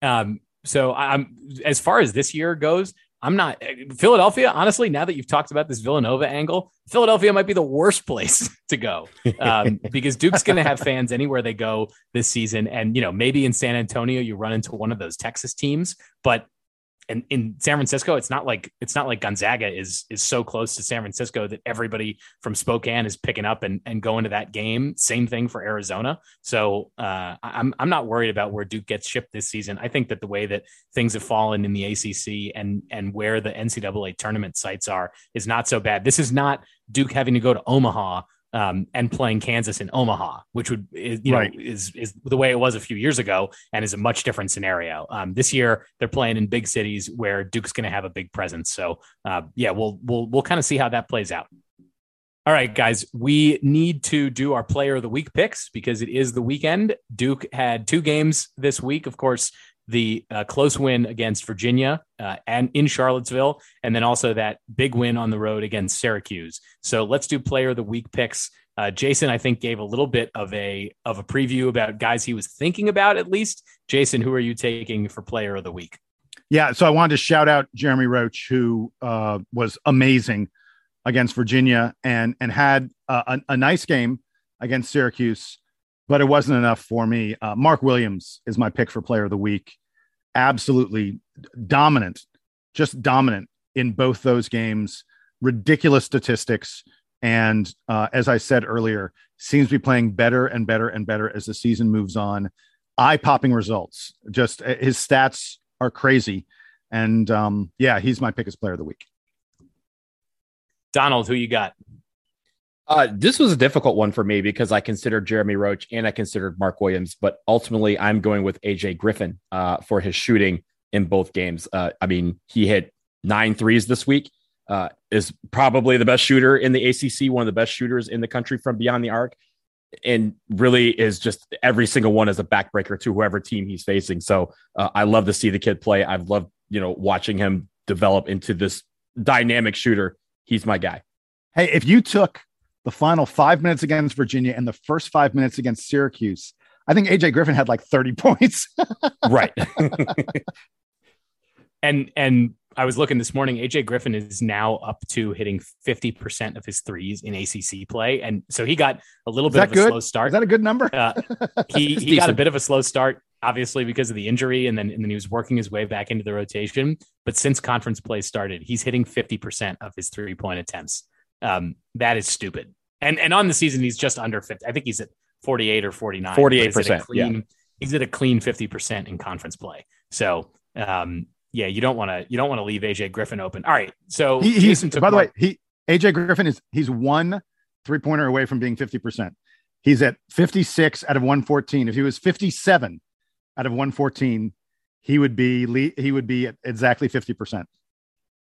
Um. So I'm as far as this year goes. I'm not Philadelphia. Honestly, now that you've talked about this Villanova angle, Philadelphia might be the worst place to go um, because Duke's going to have fans anywhere they go this season. And, you know, maybe in San Antonio, you run into one of those Texas teams, but and in San Francisco, it's not like it's not like Gonzaga is is so close to San Francisco that everybody from Spokane is picking up and, and going to that game. Same thing for Arizona. So uh, I'm I'm not worried about where Duke gets shipped this season. I think that the way that things have fallen in the ACC and and where the NCAA tournament sites are is not so bad. This is not Duke having to go to Omaha um, and playing Kansas in Omaha, which would is, you Right. know is is the way it was a few years ago, and is a much different scenario. Um, this year they're playing in big cities where Duke's going to have a big presence. So uh, yeah, we'll we'll we'll kind of see how that plays out. All right, guys, we need to do our player of the week picks because it is the weekend. Duke had two games this week. Of course, the uh, close win against Virginia uh, and in Charlottesville, and then also that big win on the road against Syracuse. So let's do player of the week picks. Uh, Jason, I think, gave a little bit of a of a preview about guys he was thinking about at least. Jason, who are you taking for player of the week? Yeah, so I wanted to shout out Jeremy Roach, who uh, was amazing against Virginia and and had uh, a, a nice game against Syracuse, but it wasn't enough for me. Uh, Mark Williams is my pick for Player of the Week. Absolutely dominant, just dominant in both those games. Ridiculous statistics, and uh, as I said earlier, seems to be playing better and better and better as the season moves on. Eye popping results. Just uh, his stats are crazy. And um, yeah, he's my pick as player of the week. Donald, who you got? Uh, this was a difficult one for me because I considered Jeremy Roach and I considered Mark Williams, but ultimately I'm going with AJ Griffin uh, for his shooting in both games. Uh, I mean, he hit nine threes this week. Uh, is probably the best shooter in the ACC, one of the best shooters in the country from beyond the arc, and really is just every single one is a backbreaker to whoever team he's facing. So uh, I love to see the kid play. I've loved you know watching him develop into this dynamic shooter. He's my guy. Hey, if you took the final five minutes against Virginia and the first five minutes against Syracuse, I think AJ Griffin had like 30 points. right. and and I was looking this morning. AJ Griffin is now up to hitting fifty percent of his threes in ACC play, and so he got a little Is bit of a good? slow start. Is that a good number? Uh, he he got a bit of a slow start, obviously because of the injury, and then and then he was working his way back into the rotation. But since conference play started, he's hitting fifty percent of his three point attempts. Um, that is stupid. And and on the season, he's just under fifty. I think he's at forty eight or forty nine. 48%, yeah. He's at a clean fifty percent in conference play. So um, yeah, you don't want to you don't want to leave AJ Griffin open. All right, so He, he's, Jason took by the way, he AJ Griffin is he's one three pointer away from being 50%. He's at 56 out of 114. If he was 57 out of 114, he would be le- he would be at exactly 50%.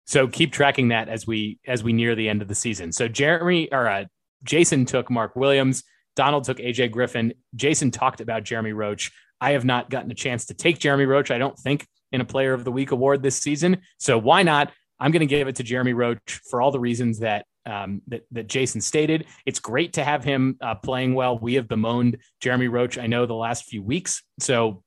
So keep tracking that as we as we near the end of the season. So Jeremy or uh, Jason took Mark Williams, Donald took AJ Griffin, Jason talked about Jeremy Roach. I have not gotten a chance to take Jeremy Roach. I don't think in a Player of the Week award this season. So why not? I'm going to give it to Jeremy Roach for all the reasons that um, that, that Jason stated. It's great to have him uh, playing well. We have bemoaned Jeremy Roach, I know, the last few weeks. So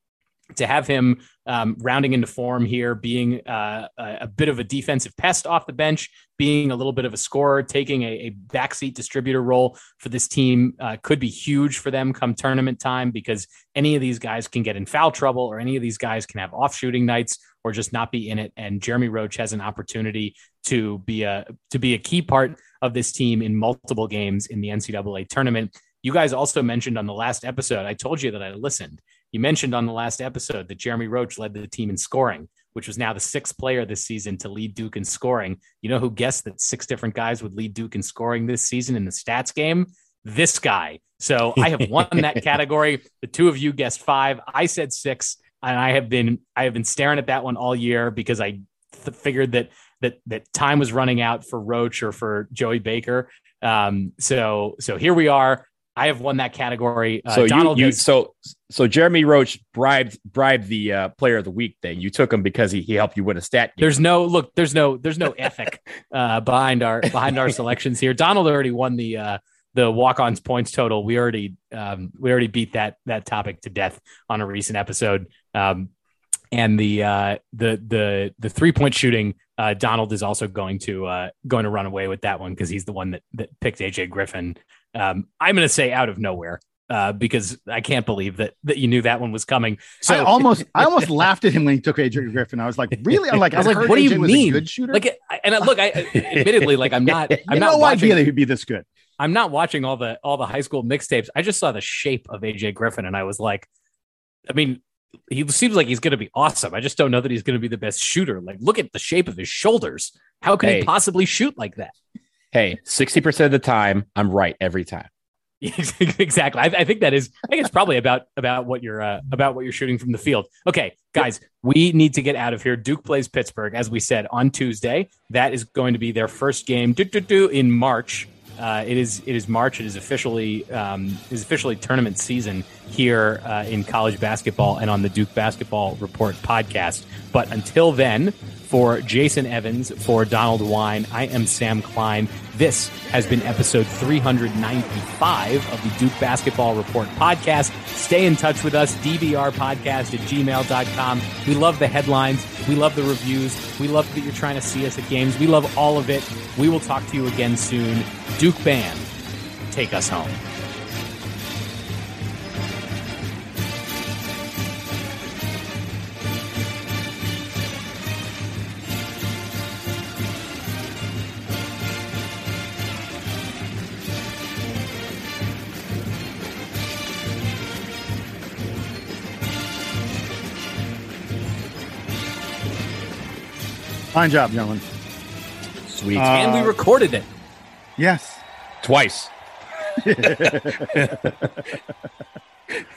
to have him um, rounding into form here, being uh, a, a bit of a defensive pest off the bench, being a little bit of a scorer, taking a, a backseat distributor role for this team uh, could be huge for them come tournament time because any of these guys can get in foul trouble or any of these guys can have off shooting nights or just not be in it. And Jeremy Roach has an opportunity to be a to be a key part of this team in multiple games in the NCAA tournament. You guys also mentioned on the last episode, I told you that I listened. You mentioned on the last episode that Jeremy Roach led the team in scoring, which was now the sixth player this season to lead Duke in scoring. You know who guessed that six different guys would lead Duke in scoring this season in the stats game? This guy. So I have won that category. The two of you guessed five. I said six, and I have been I have been staring at that one all year because I th- figured that that that time was running out for Roach or for Joey Baker. Um, so so here we are. I have won that category. Uh, so you, Donald you has- so so Jeremy Roach bribed bribed the uh, player of the week thing. You took him because he, he helped you win a stat. Game. There's no look. There's no. There's no ethic uh, behind our behind our selections here. Donald already won the uh, the walk-ons points total. We already um, we already beat that that topic to death on a recent episode. Um, and the uh, the the the three point shooting, uh, Donald is also going to uh, going to run away with that one because he's the one that that picked AJ Griffin. Um, I'm going to say out of nowhere. Uh, because I can't believe that that you knew that one was coming. So I almost I almost laughed at him when he took AJ Griffin. I was like, really? I'm like, I was like, what do you mean? good shooter. Like, and I, look, I admittedly, like, I'm not, I'm not no watching. idea that he'd be this good. I'm not watching all the all the high school mixtapes. I just saw the shape of AJ Griffin, and I was like, I mean, he seems like he's going to be awesome. I just don't know that he's going to be the best shooter. Like, look at the shape of his shoulders. How could Hey. he possibly shoot like that? Hey, 60% of the time, I'm right every time. exactly. I, I, think that is. I think it's probably about about what you're uh, about what you're shooting from the field. Okay, guys, we need to get out of here. Duke plays Pittsburgh, as we said on Tuesday. That is going to be their first game do, do, do, in March. Uh, it is it is March. It is officially um, is officially tournament season here uh, in college basketball and on the Duke Basketball Report podcast. But until then, for Jason Evans, for Donald Wine, I am Sam Klein. This has been episode 395 of the Duke Basketball Report podcast. Stay in touch with us, dbrpodcast at gmail.com. We love the headlines. We love the reviews. We love that you're trying to see us at games. We love all of it. We will talk to you again soon. Duke Band, take us home. Fine job, gentlemen. Sweet. Uh, and we recorded it. Yes. Twice.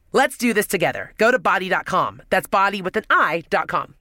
Let's do this together. Go to bodi.com. That's body with an I.com.